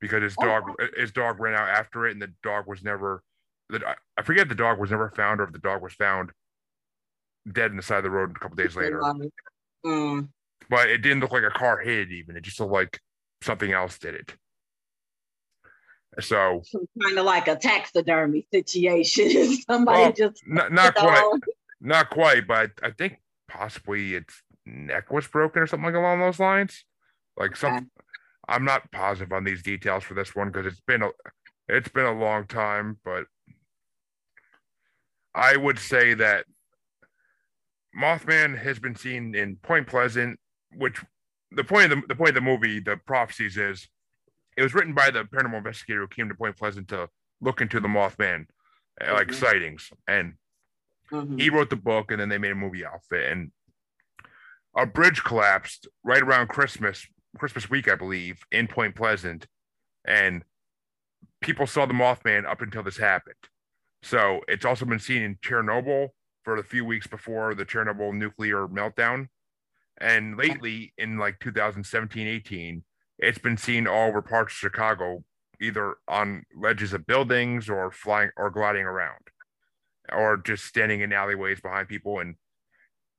because his dog oh. his dog ran out after it, and the dog was never. The I forget the dog was never found, or if the dog was found dead in the side of the road a couple days later. Mm. But it didn't look like a car hit even. It just looked like something else did it. So kind of like a taxidermy situation. Somebody well, just not, not quite, not quite, but I think possibly its neck was broken or something like along those lines. Like okay. some, I'm not positive on these details for this one because it's been a, it's been a long time, but I would say that Mothman has been seen in Point Pleasant, which the point of the, the point of the movie, the prophecies is it was written by the paranormal investigator who came to Point Pleasant to look into the Mothman uh, like mm-hmm. sightings. And Mm-hmm. He wrote the book, and then they made a movie off it. And a bridge collapsed right around Christmas, Christmas week, I believe, in Point Pleasant, and people saw the Mothman up until this happened. So it's also been seen in Chernobyl for the few weeks before the Chernobyl nuclear meltdown. And lately, in like 2017, 18, it's been seen all over parts of Chicago, either on ledges of buildings or flying or gliding around, or just standing in alleyways behind people. And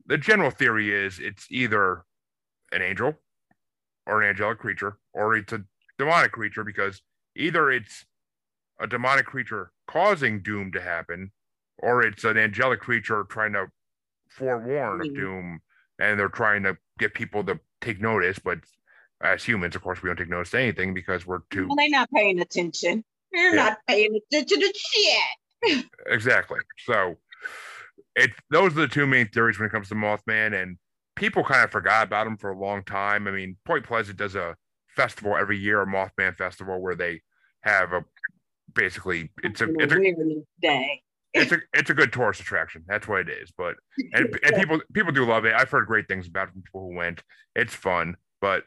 the general theory is it's either an angel or an angelic creature, or it's a demonic creature because either it's a demonic creature causing doom to happen, or it's an angelic creature trying to forewarn of hmm. doom and they're trying to get people to take notice. But as humans, of course, we don't take notice to anything because we're too. Well, they're not paying attention. They're yeah. not paying attention to shit. exactly. So, it those are the two main theories when it comes to Mothman, and people kind of forgot about him for a long time. I mean, Point Pleasant does a festival every year, a Mothman festival, where they have a basically it's a it's a day it's a it's a good tourist attraction. That's what it is. But and, and people people do love it. I've heard great things about it from people who went. It's fun, but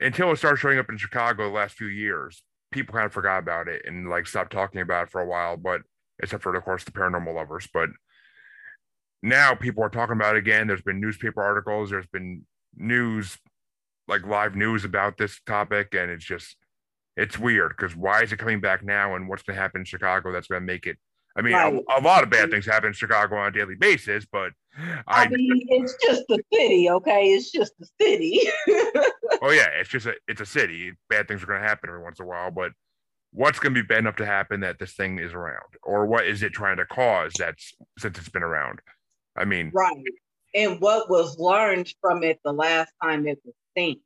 until it started showing up in Chicago the last few years, people kind of forgot about it and like stopped talking about it for a while. But except for of course the paranormal lovers, but now people are talking about it again. There's been newspaper articles. There's been news, like live news about this topic, and it's just it's weird because why is it coming back now? And what's going to happen in Chicago that's going to make it I mean, right. a, a, lot of bad things happen in Chicago on a daily basis, but I, I mean, it's just the city, okay? It's just the city. oh yeah, it's just a it's a city. Bad things are going to happen every once in a while, but what's going to be bad enough to happen that this thing is around, or what is it trying to cause? That's since it's been around. I mean, right. And what was learned from it the last time it was seen?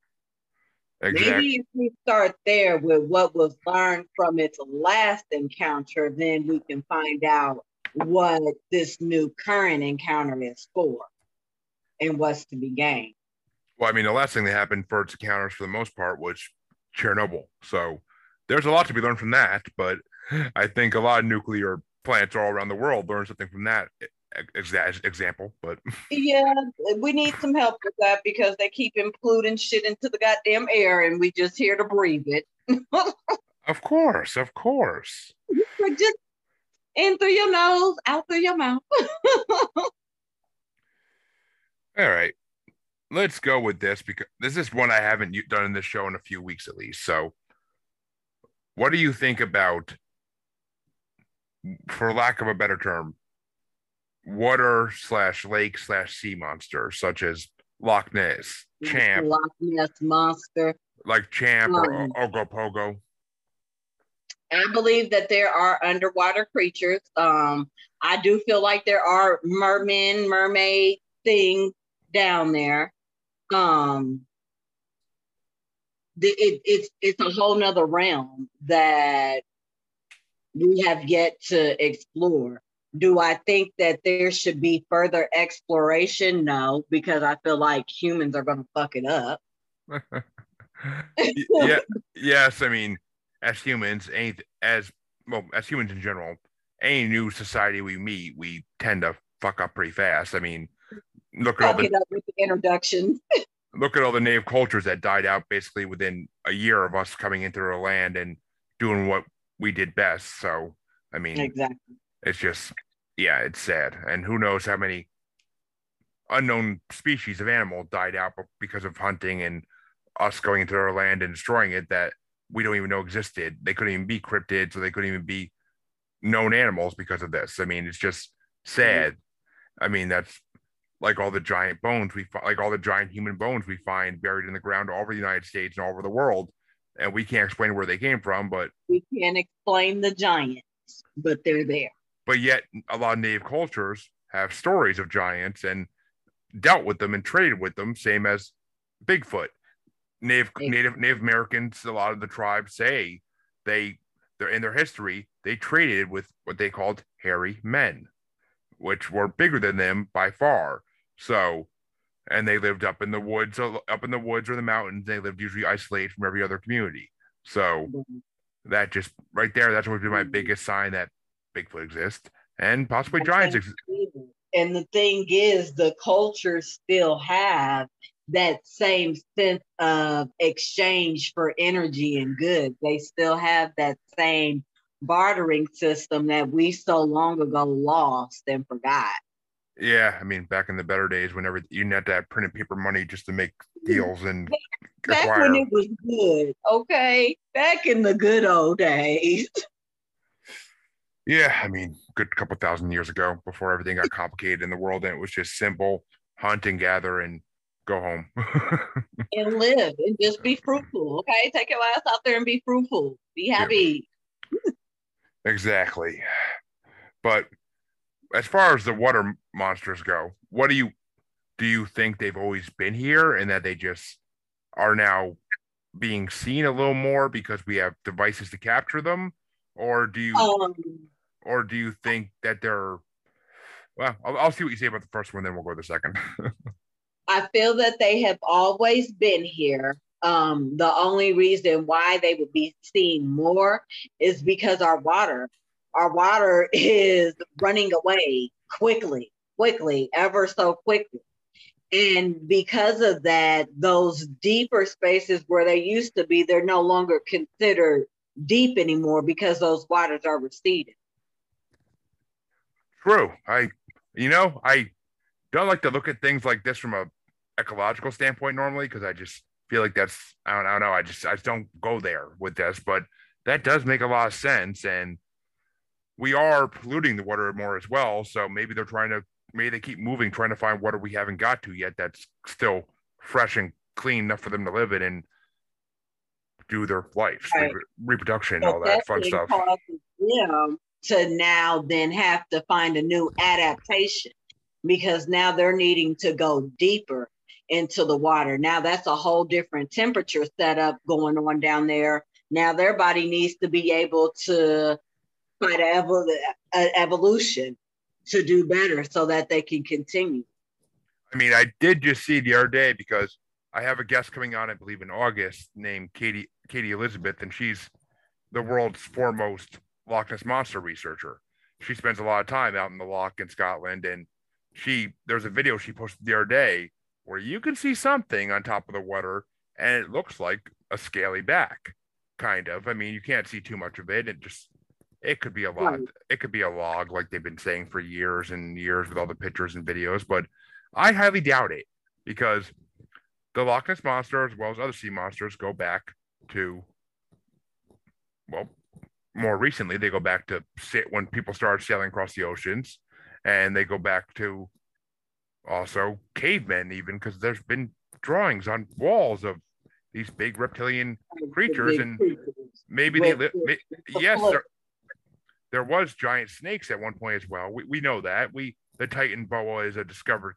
Exactly. Maybe if we start there with what was learned from its last encounter, then we can find out what this new current encounter is for and what's to be gained. Well, I mean, the last thing that happened for its encounters for the most part was Chernobyl. So there's a lot to be learned from that. But I think a lot of nuclear plants all around the world learn something from that example, but yeah, we need some help with that because they keep including shit into the goddamn air, and we just here to breathe it. of course, of course. Just in through your nose, out through your mouth. All right, let's go with this because this is one I haven't done in this show in a few weeks at least. So, what do you think about, for lack of a better term, water slash lake slash sea monsters such as Loch Ness, Champ, Loch Ness monster, like Champ um, or Ogopogo. I believe that there are underwater creatures. Um, I do feel like there are mermen, mermaid things down there. Um, the, it, it's it's a whole nother realm that we have yet to explore. Do I think that there should be further exploration? No, because I feel like humans are going to fuck it up. yeah, yes. I mean, as humans, any as well as humans in general, any new society we meet, we tend to fuck up pretty fast. I mean, look at all the, with the introductions. look at all the native cultures that died out basically within a year of us coming into their land and doing what we did best. So, I mean, exactly. It's just yeah, it's sad. And who knows how many unknown species of animal died out because of hunting and us going into their land and destroying it that we don't even know existed. They couldn't even be cryptids, so they couldn't even be known animals because of this. I mean, it's just sad. I mean, that's like all the giant bones we find, like all the giant human bones we find buried in the ground all over the United States and all over the world, and we can't explain where they came from. But we can't explain the giants, but they're there but yet a lot of native cultures have stories of giants and dealt with them and traded with them, same as Bigfoot. Native Native Native Americans, a lot of the tribes say they they're in their history, they traded with what they called hairy men, which were bigger than them by far. So and they lived up in the woods up in the woods or the mountains. They lived usually isolated from every other community. So mm-hmm. that just right there, that's what would be my mm-hmm. biggest sign that Bigfoot exists. and possibly giants. exist. and the thing is, the cultures still have that same sense of exchange for energy and goods. They still have that same bartering system that we so long ago lost and forgot. Yeah, I mean, back in the better days, whenever you had to have printed paper money just to make deals and back acquire. when it was good, okay, back in the good old days. Yeah, I mean, good couple thousand years ago, before everything got complicated in the world, and it was just simple hunt and gather and go home and live and just be fruitful. Okay, take your ass out there and be fruitful. Be happy. Yeah. exactly. But as far as the water monsters go, what do you do? You think they've always been here and that they just are now being seen a little more because we have devices to capture them, or do you, um, or do you think that they're well, I'll, I'll, see what you say about the first one, then we'll go to the second. I feel that they have always been here. Um, the only reason why they would be seen more is because our water, our water is running away quickly, quickly, ever so quickly. And because of that, those deeper spaces where they used to be, they're no longer considered deep anymore because those waters are receding. True. I, you know, I don't like to look at things like this from a ecological standpoint normally because I just feel like that's I don't, I don't know I just I just don't go there with this, but that does make a lot of sense, and we are polluting the water more as well. So maybe they're trying to maybe they keep moving, trying to find water we haven't got to yet that's still fresh and clean enough for them to live in and do their life, right. re- reproduction, all that fun stuff. Them to now then have to find a new adaptation because now they're needing to go deeper into the water. Now that's a whole different temperature setup going on down there. Now their body needs to be able to fight an evolution to do better so that they can continue. I mean, I did just see the other day because I have a guest coming on, I believe, in August named Katie Katie Elizabeth, and she's the world's foremost Loch Ness monster researcher. She spends a lot of time out in the Loch in Scotland, and she there's a video she posted the other day where you can see something on top of the water and it looks like a scaly back, kind of. I mean, you can't see too much of it. It just it could be a lot. It could be a log, like they've been saying for years and years with all the pictures and videos. But I highly doubt it because the Loch Ness monster, as well as other sea monsters, go back to well, more recently they go back to sit when people started sailing across the oceans, and they go back to also cavemen even because there's been drawings on walls of these big reptilian creatures and maybe they live yes there, there, was giant snakes at one point as well. We, we know that. We the Titanoboa is a discovered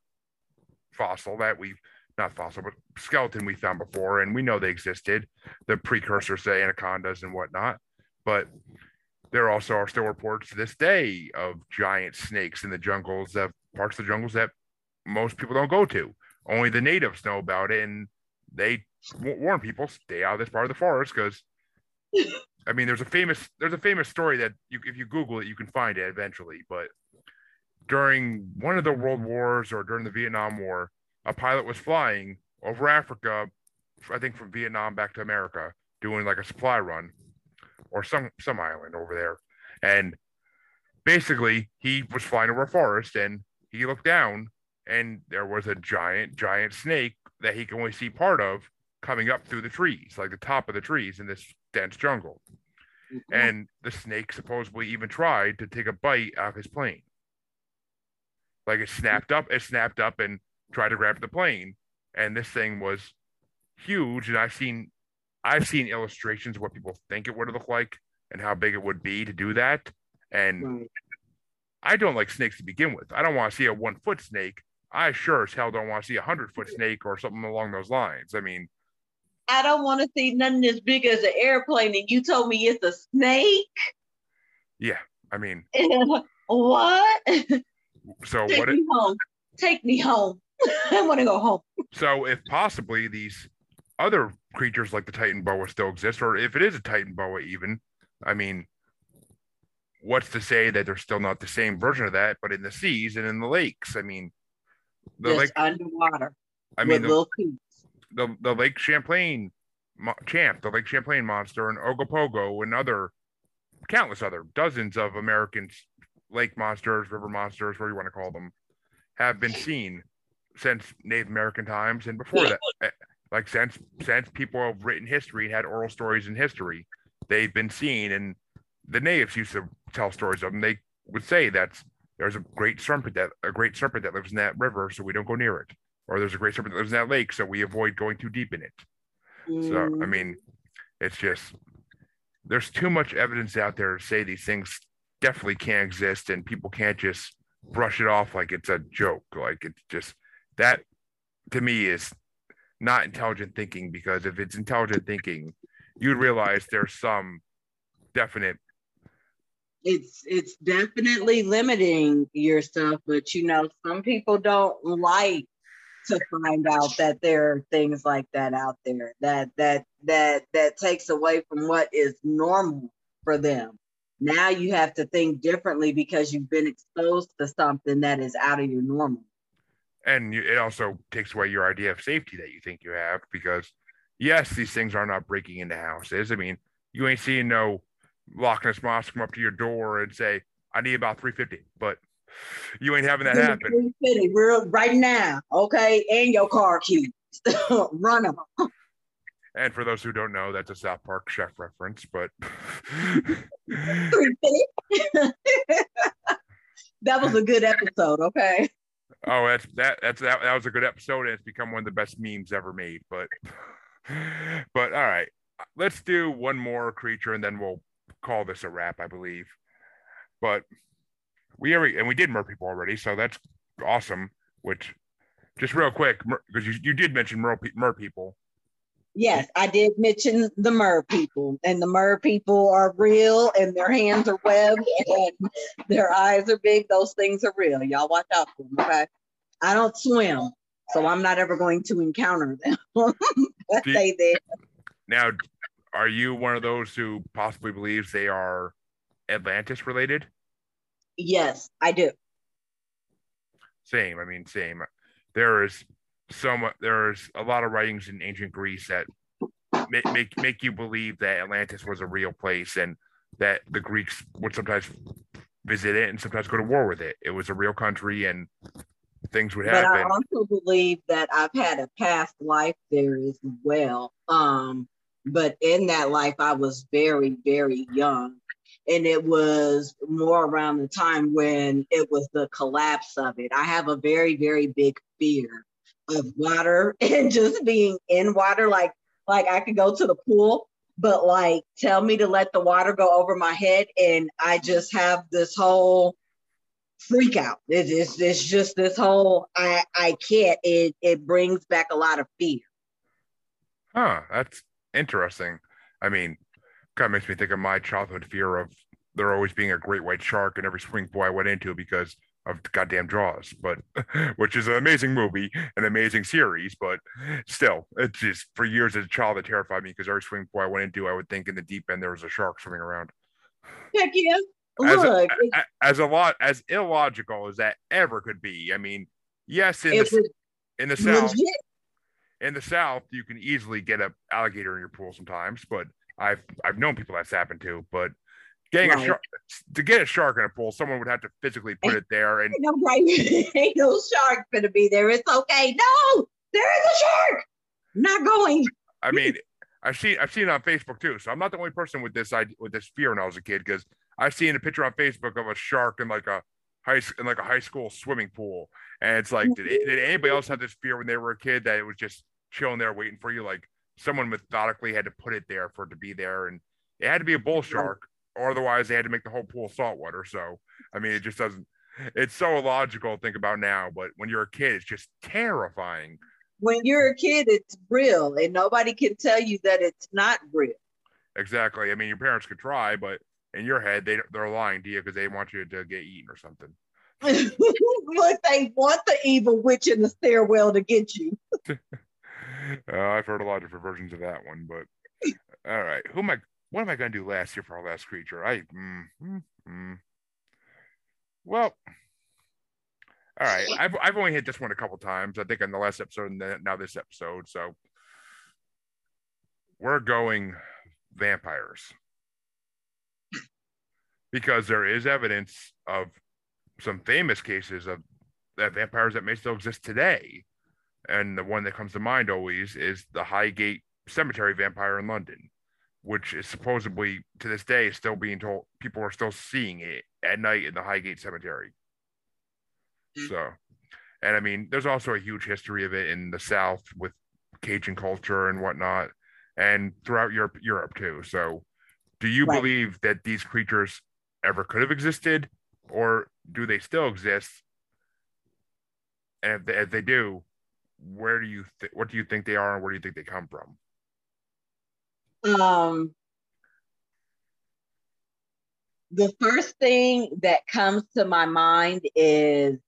fossil that we not fossil but skeleton we found before and we know they existed. The precursors to anacondas and whatnot but there also are still reports to this day of giant snakes in the jungles of parts of the jungles that most people don't go to. Only the natives know about it, and they warn people stay out of this part of the forest because. I mean, there's a famous there's a famous story that you if you Google it, you can find it eventually. But during one of the world wars or during the Vietnam War, a pilot was flying over Africa, I think from Vietnam back to America, doing like a supply run or some some island over there. And basically he was flying over a forest and he looked down and there was a giant, giant snake that he can only see part of coming up through the trees, like the top of the trees in this dense jungle. Mm-hmm. And the snake supposedly even tried to take a bite out of his plane. Like it snapped up, it snapped up and tried to grab the plane. And this thing was huge. And I've seen I've seen illustrations of what people think it would look like and how big it would be to do that. And right. I don't like snakes to begin with. I don't want to see a one foot snake I sure as hell don't want to see a hundred foot snake or something along those lines. I mean, I don't want to see nothing as big as an airplane, and you told me it's a snake. Yeah, I mean, what? So Take what? Me it, home. Take me home. I want to go home. So if possibly these other creatures like the Titanoboa still exist, or if it is a Titanoboa, even, I mean, what's to say that they're still not the same version of that, but in the seas and in the lakes? I mean, the Just lake underwater. I mean, the, the, the Lake Champlain champ, the Lake Champlain monster, and Ogopogo, and other countless other dozens of American lake monsters, river monsters, whatever you want to call them, have been seen since Native American times and before that. Like since since people have written history and had oral stories in history, they've been seen, and the natives used to tell stories of them. They would say that there's a great serpent that a great serpent that lives in that river, so we don't go near it, or there's a great serpent that lives in that lake, so we avoid going too deep in it. Mm. So I mean, it's just there's too much evidence out there to say these things definitely can't exist, and people can't just brush it off like it's a joke. Like it's just that to me is not intelligent thinking because if it's intelligent thinking, you'd realize there's some definite it's it's definitely limiting yourself but you know some people don't like to find out that there are things like that out there that that that that takes away from what is normal for them. Now you have to think differently because you've been exposed to something that is out of your normal and it also takes away your idea of safety that you think you have because yes these things are not breaking into houses. I mean you ain't seeing no loch ness moss come up to your door and say i need about 350 but you ain't having that happen. 350 real right now okay? And your car keys. Run them and for those who don't know that's a south park chef reference but that was a good episode okay Oh, that's that that's that, that was a good episode, and it's become one of the best memes ever made. But but all right, let's do one more creature, and then we'll call this a wrap, I believe. But we already and we did mer people already, so that's awesome. Which just real quick, because you, you did mention mer, people. Yes, I did mention the mer people, and the mer people are real, and their hands are webbed, and their eyes are big. Those things are real. Y'all watch out for them, okay? I don't swim, so I'm not ever going to encounter them. Let's say that. Now, are you one of those who possibly believes they are Atlantis related? Yes, I do. Same. I mean, same. There is so much there's a lot of writings in ancient Greece that make, make make you believe that Atlantis was a real place and that the Greeks would sometimes visit it and sometimes go to war with it. It was a real country and things would happen. But I also believe that I've had a past life there as well. Um, but in that life, I was very, very young. And it was more around the time when it was the collapse of it. I have a very, very big fear of water and just being in water. Like, like I could go to the pool, but like tell me to let the water go over my head, and I just have this whole freak out. It, it's it's just this whole I I can't. It it brings back a lot of fear. Huh, that's interesting. I mean, kind of makes me think of my childhood fear of there always being a great white shark in every swing pool I went into because of goddamn Jaws, but which is an amazing movie, an amazing series, but still, it's just for years as a child that terrified me because every swimming pool I went into, I would think in the deep end there was a shark swimming around. Heck yeah. As Look, a, as a lot as illogical as that ever could be. I mean, yes, in the in the south, in the south, you can easily get an alligator in your pool sometimes, but I've I've known people that's happened to, but Getting right. a shark to get a shark in a pool, someone would have to physically put it there. And no, right, ain't no shark gonna be there. It's okay. No, there is a shark. I'm not going. I mean, I've seen I've seen it on Facebook too. So I'm not the only person with this idea, with this fear when I was a kid because I've seen a picture on Facebook of a shark in like a high in like a high school swimming pool, and it's like, did, did anybody else have this fear when they were a kid that it was just chilling there waiting for you? Like someone methodically had to put it there for it to be there, and it had to be a bull shark or otherwise they had to make the whole pool saltwater. So I mean, it just doesn't. It's so illogical to think about now, but when you're a kid, it's just terrifying. When you're a kid, it's real, and nobody can tell you that it's not real. Exactly. I mean, your parents could try, but in your head, they they're lying to you because they want you to get eaten or something. Look, they want the evil witch in the stairwell to get you. uh, I've heard a lot of different versions of that one, but all right. Who am I? What am I going to do last year for our last creature? I mm, mm, Mm. Well, all right. I've I've only hit this one a couple times. I think on the last episode and now this episode. So we're going vampires because there is evidence of some famous cases of that vampires that may still exist today. And the one that comes to mind always is the Highgate Cemetery vampire in London, which is supposedly to this day still being told people are still seeing it at night in the Highgate Cemetery. Mm-hmm. So, and I mean, there's also a huge history of it in the South with Cajun culture and whatnot, and throughout Europe, Europe too. So, do you right. believe that these creatures ever could have existed, or do they still exist? And if they, if they do, where do you th- what do you think they are, and where do you think they come from? Um, the first thing that comes to my mind is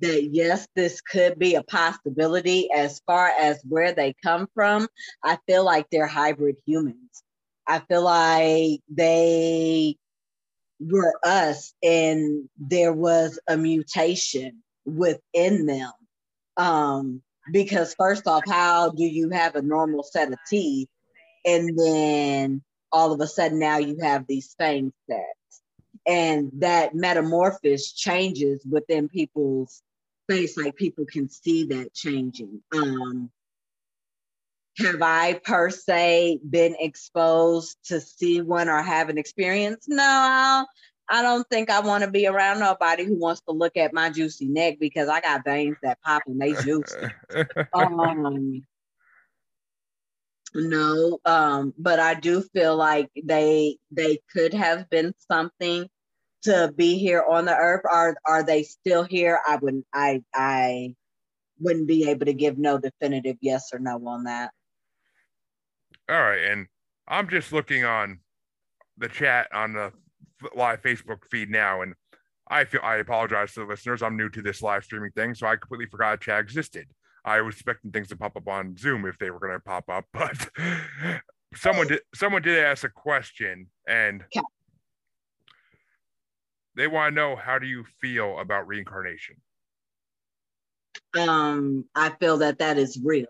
that yes, this could be a possibility as far as where they come from. I feel like they're hybrid humans. I feel like they were us and there was a mutation within them. Um, because first off, how do you have a normal set of teeth and then all of a sudden now you have these fang sets? And that metamorphosis changes within people's face, like people can see that changing. Um, have I per se been exposed to see one or have an experience? No, I don't think I want to be around nobody who wants to look at my juicy neck because I got veins that pop and they juicy. um, no, um, but I do feel like they they could have been something to be here on the earth. Are are they still here? I wouldn't I I wouldn't be able to give no definitive yes or no on that. All right, and I'm just looking on the chat on the live Facebook feed now, and I feel I apologize to the listeners. I'm new to this live streaming thing, so I completely forgot chat existed. I was expecting things to pop up on Zoom if they were going to pop up, but someone did someone did ask a question, and okay. they want to know how do you feel about reincarnation. Um, I feel that that is real,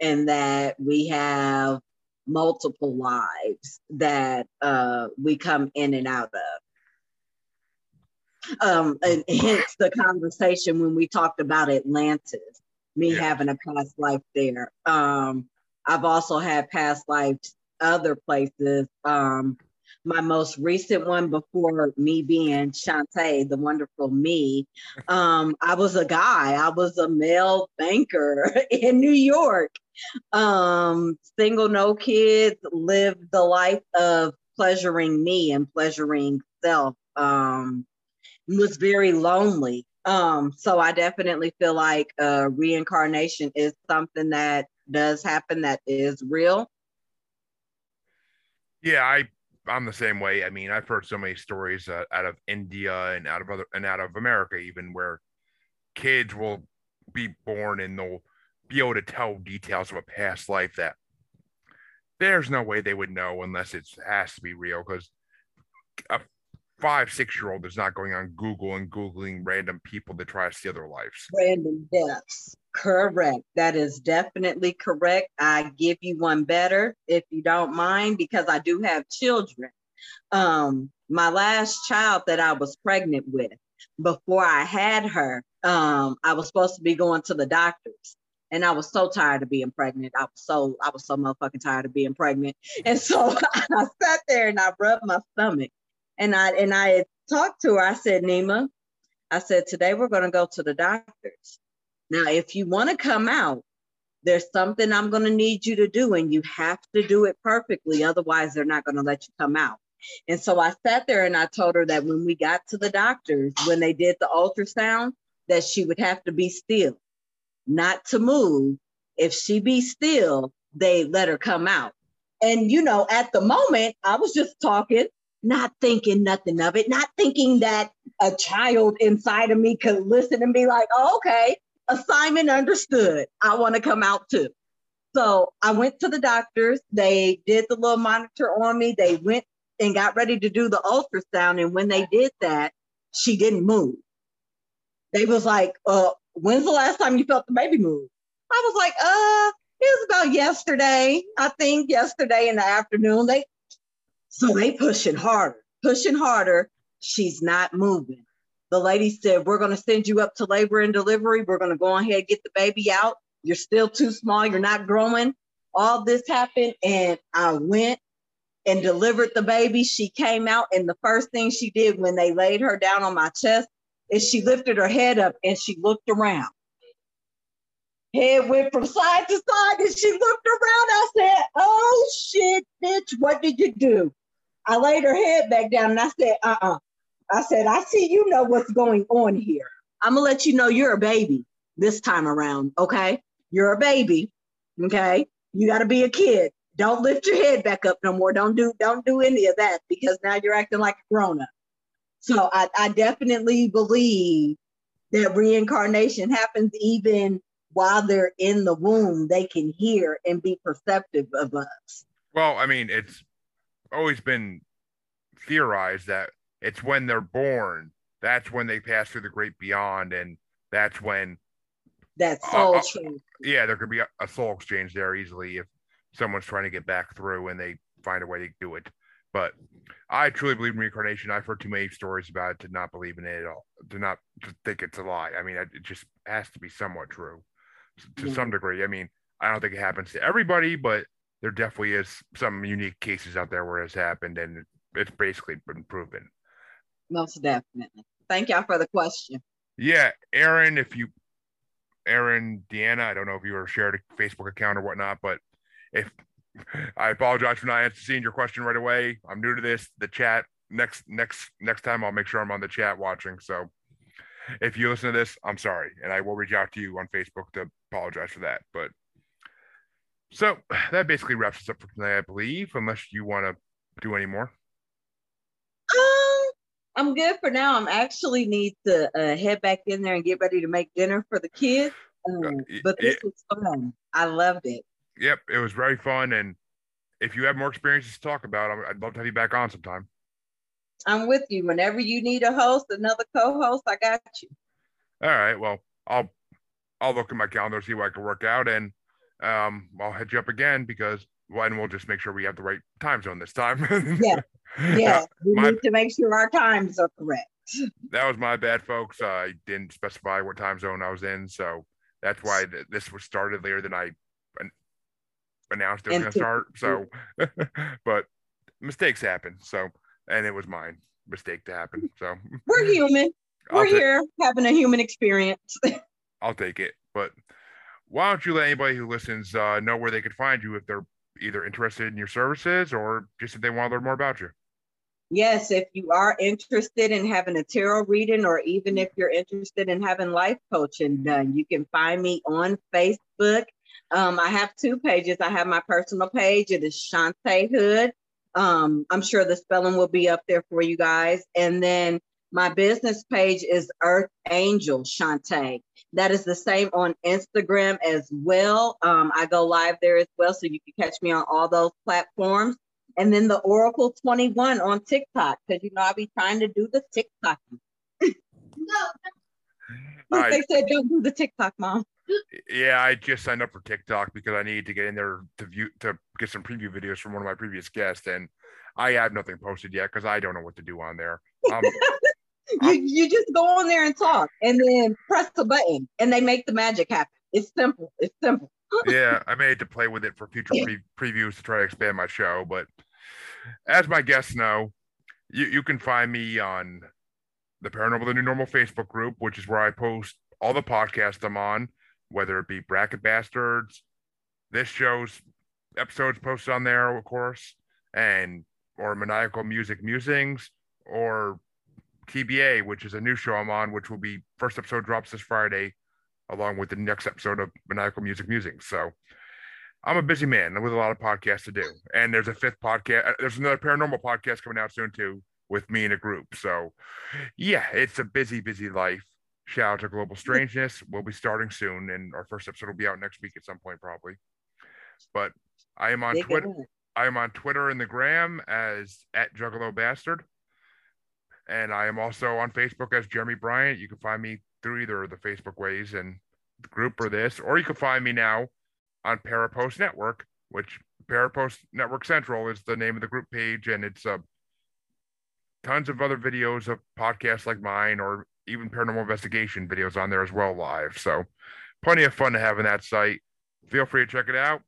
and that we have multiple lives that uh, we come in and out of. Um, and hence the conversation when we talked about Atlantis, me yeah. having a past life there. Um, I've also had past lives other places. Um, my most recent one before me being Shante, the wonderful me, um, I was a guy. I was a male banker in New York. Um, single, no kids, lived the life of pleasuring me and pleasuring self. Um, was very lonely. Um, so I definitely feel like uh, reincarnation is something that does happen that is real. Yeah, I I'm the same way. I mean, I've heard so many stories uh, out of India and out of other and out of America, even where kids will be born and they'll be able to tell details of a past life that there's no way they would know unless it has to be real. Because a five, six year old is not going on Google and Googling random people to try to steal their lives. Random deaths. Correct. That is definitely correct. I give you one better if you don't mind, because I do have children. Um, my last child that I was pregnant with, before I had her, um, I was supposed to be going to the doctors. And I was so tired of being pregnant. I was so I was so motherfucking tired of being pregnant. And so I sat there and I rubbed my stomach. And I and I talked to her. I said, Nima, I said, today we're gonna go to the doctors. Now, if you want to come out, there's something I'm going to need you to do, and you have to do it perfectly. Otherwise, they're not going to let you come out. And so I sat there and I told her that when we got to the doctors, when they did the ultrasound, that she would have to be still, not to move. If she be still, they let her come out. And you know, at the moment, I was just talking, not thinking nothing of it, not thinking that a child inside of me could listen and be like, oh, okay, assignment understood. I want to come out too. So I went to the doctors. They did the little monitor on me. They went and got ready to do the ultrasound. And when they did that, she didn't move. They was like, uh, when's the last time you felt the baby move? I was like, uh, it was about yesterday. I think yesterday in the afternoon. They so they pushing harder, pushing harder. She's not moving. The lady said, We're gonna send you up to labor and delivery. We're gonna go ahead and get the baby out. You're still too small, you're not growing. All this happened, and I went and delivered the baby. She came out, and the first thing she did when they laid her down on my chest is she lifted her head up and she looked around. Head went from side to side and she looked around. I said, Oh shit, bitch, what did you do? I laid her head back down and I said, Uh uh-uh. uh I said, I see you know what's going on here. I'm gonna let you know you're a baby this time around, okay? You're a baby, okay? You gotta be a kid. Don't lift your head back up no more. Don't do don't do any of that because now you're acting like a grown up. So I, I definitely believe that reincarnation happens even while they're in the womb. They can hear and be perceptive of us. Well, I mean, it's always been theorized that it's when they're born that's when they pass through the great beyond, and that's when that soul uh, Yeah, there could be a, a soul exchange there easily if someone's trying to get back through and they find a way to do it. But I truly believe in reincarnation. I've heard too many stories about it to not believe in it at all, to not to think it's a lie. I mean, it just has to be somewhat true to some degree. I mean, I don't think it happens to everybody, but there definitely is some unique cases out there where it's happened and it's basically been proven. Most definitely. Thank y'all for the question. Yeah, Aaron, if you, Aaron, Deanna, I don't know if you were shared a Facebook account or whatnot, but if I apologize for not seeing your question right away. I'm new to this. The chat next next next time I'll make sure I'm on the chat watching. So if you listen to this, I'm sorry, and I will reach out to you on Facebook to apologize for that. But so that basically wraps us up for tonight, I believe, unless you want to do any more. Um, I'm good for now. I'm actually need to uh, head back in there and get ready to make dinner for the kids. Um, but this was fun. I loved it yep, it was very fun. And if you have more experiences to talk about, I'd love to have you back on sometime. I'm with you. Whenever you need a host, another co-host, I got you. All right. Well, I'll I'll look at my calendar see what I can work out, and um, I'll hit you up again because well, and we'll just make sure we have the right time zone this time. yeah, yeah. We my, need to make sure our times are correct. That was my bad, folks. I didn't specify what time zone I was in, so that's why th- this was started later than I announced it was going to start. So, but mistakes happen. So, and it was mine mistake to happen. So we're human. we're here having a human experience. I'll take it. But why don't you let anybody who listens uh, know where they could find you if they're either interested in your services or just if they want to learn more about you? Yes, if you are interested in having a tarot reading, or even if you're interested in having life coaching done, you can find me on Facebook um, I have two pages. I have my personal page. It is Shante Hood. Um, I'm sure the spelling will be up there for you guys. And then my business page is Earth Angel Shante. That is the same on Instagram as well. Um, I go live there as well, so you can catch me on all those platforms. And then the Oracle 21 on TikTok, because you know I'll be trying to do the TikTok. no. They said don't do the TikTok, mom. Yeah, I just signed up for TikTok because I need to get in there to view to get some preview videos from one of my previous guests, and I have nothing posted yet because I don't know what to do on there. Um, you you just go on there and talk, and then press the button, and they make the magic happen. It's simple. It's simple. yeah, I made to play with it for future pre- previews to try to expand my show, but as my guests know, you you can find me on the Paranormal the New Normal Facebook group, which is where I post all the podcasts I'm on whether it be Bracket Bastards, this show's episodes posted on there, of course, and or Maniacal Music Musings, or TBA, which is a new show I'm on, which will be first episode drops this Friday, along with the next episode of Maniacal Music Musings. So I'm a busy man with a lot of podcasts to do. And there's a fifth podcast. Uh, there's another paranormal podcast coming out soon too with me in a group. So yeah, it's a busy, busy life. Shout out to Global Strangeness. We'll be starting soon, and our first episode will be out next week at some point, probably. But I am on Twitter. I'm on Twitter and the Gram as at Juggalo Bastard. And I am also on Facebook as Jeremy Bryant. You can find me through either of the Facebook ways and the group or this, or you can find me now on Parapost Network, which Parapost Network Central is the name of the group page, and it's uh, tons of other videos of podcasts like mine or even paranormal investigation videos on there as well live. So plenty of fun to have in that site. Feel free to check it out.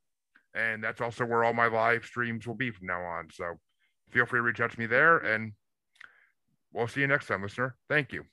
And that's also where all my live streams will be from now on. So feel free to reach out to me there and we'll see you next time, listener. Thank you.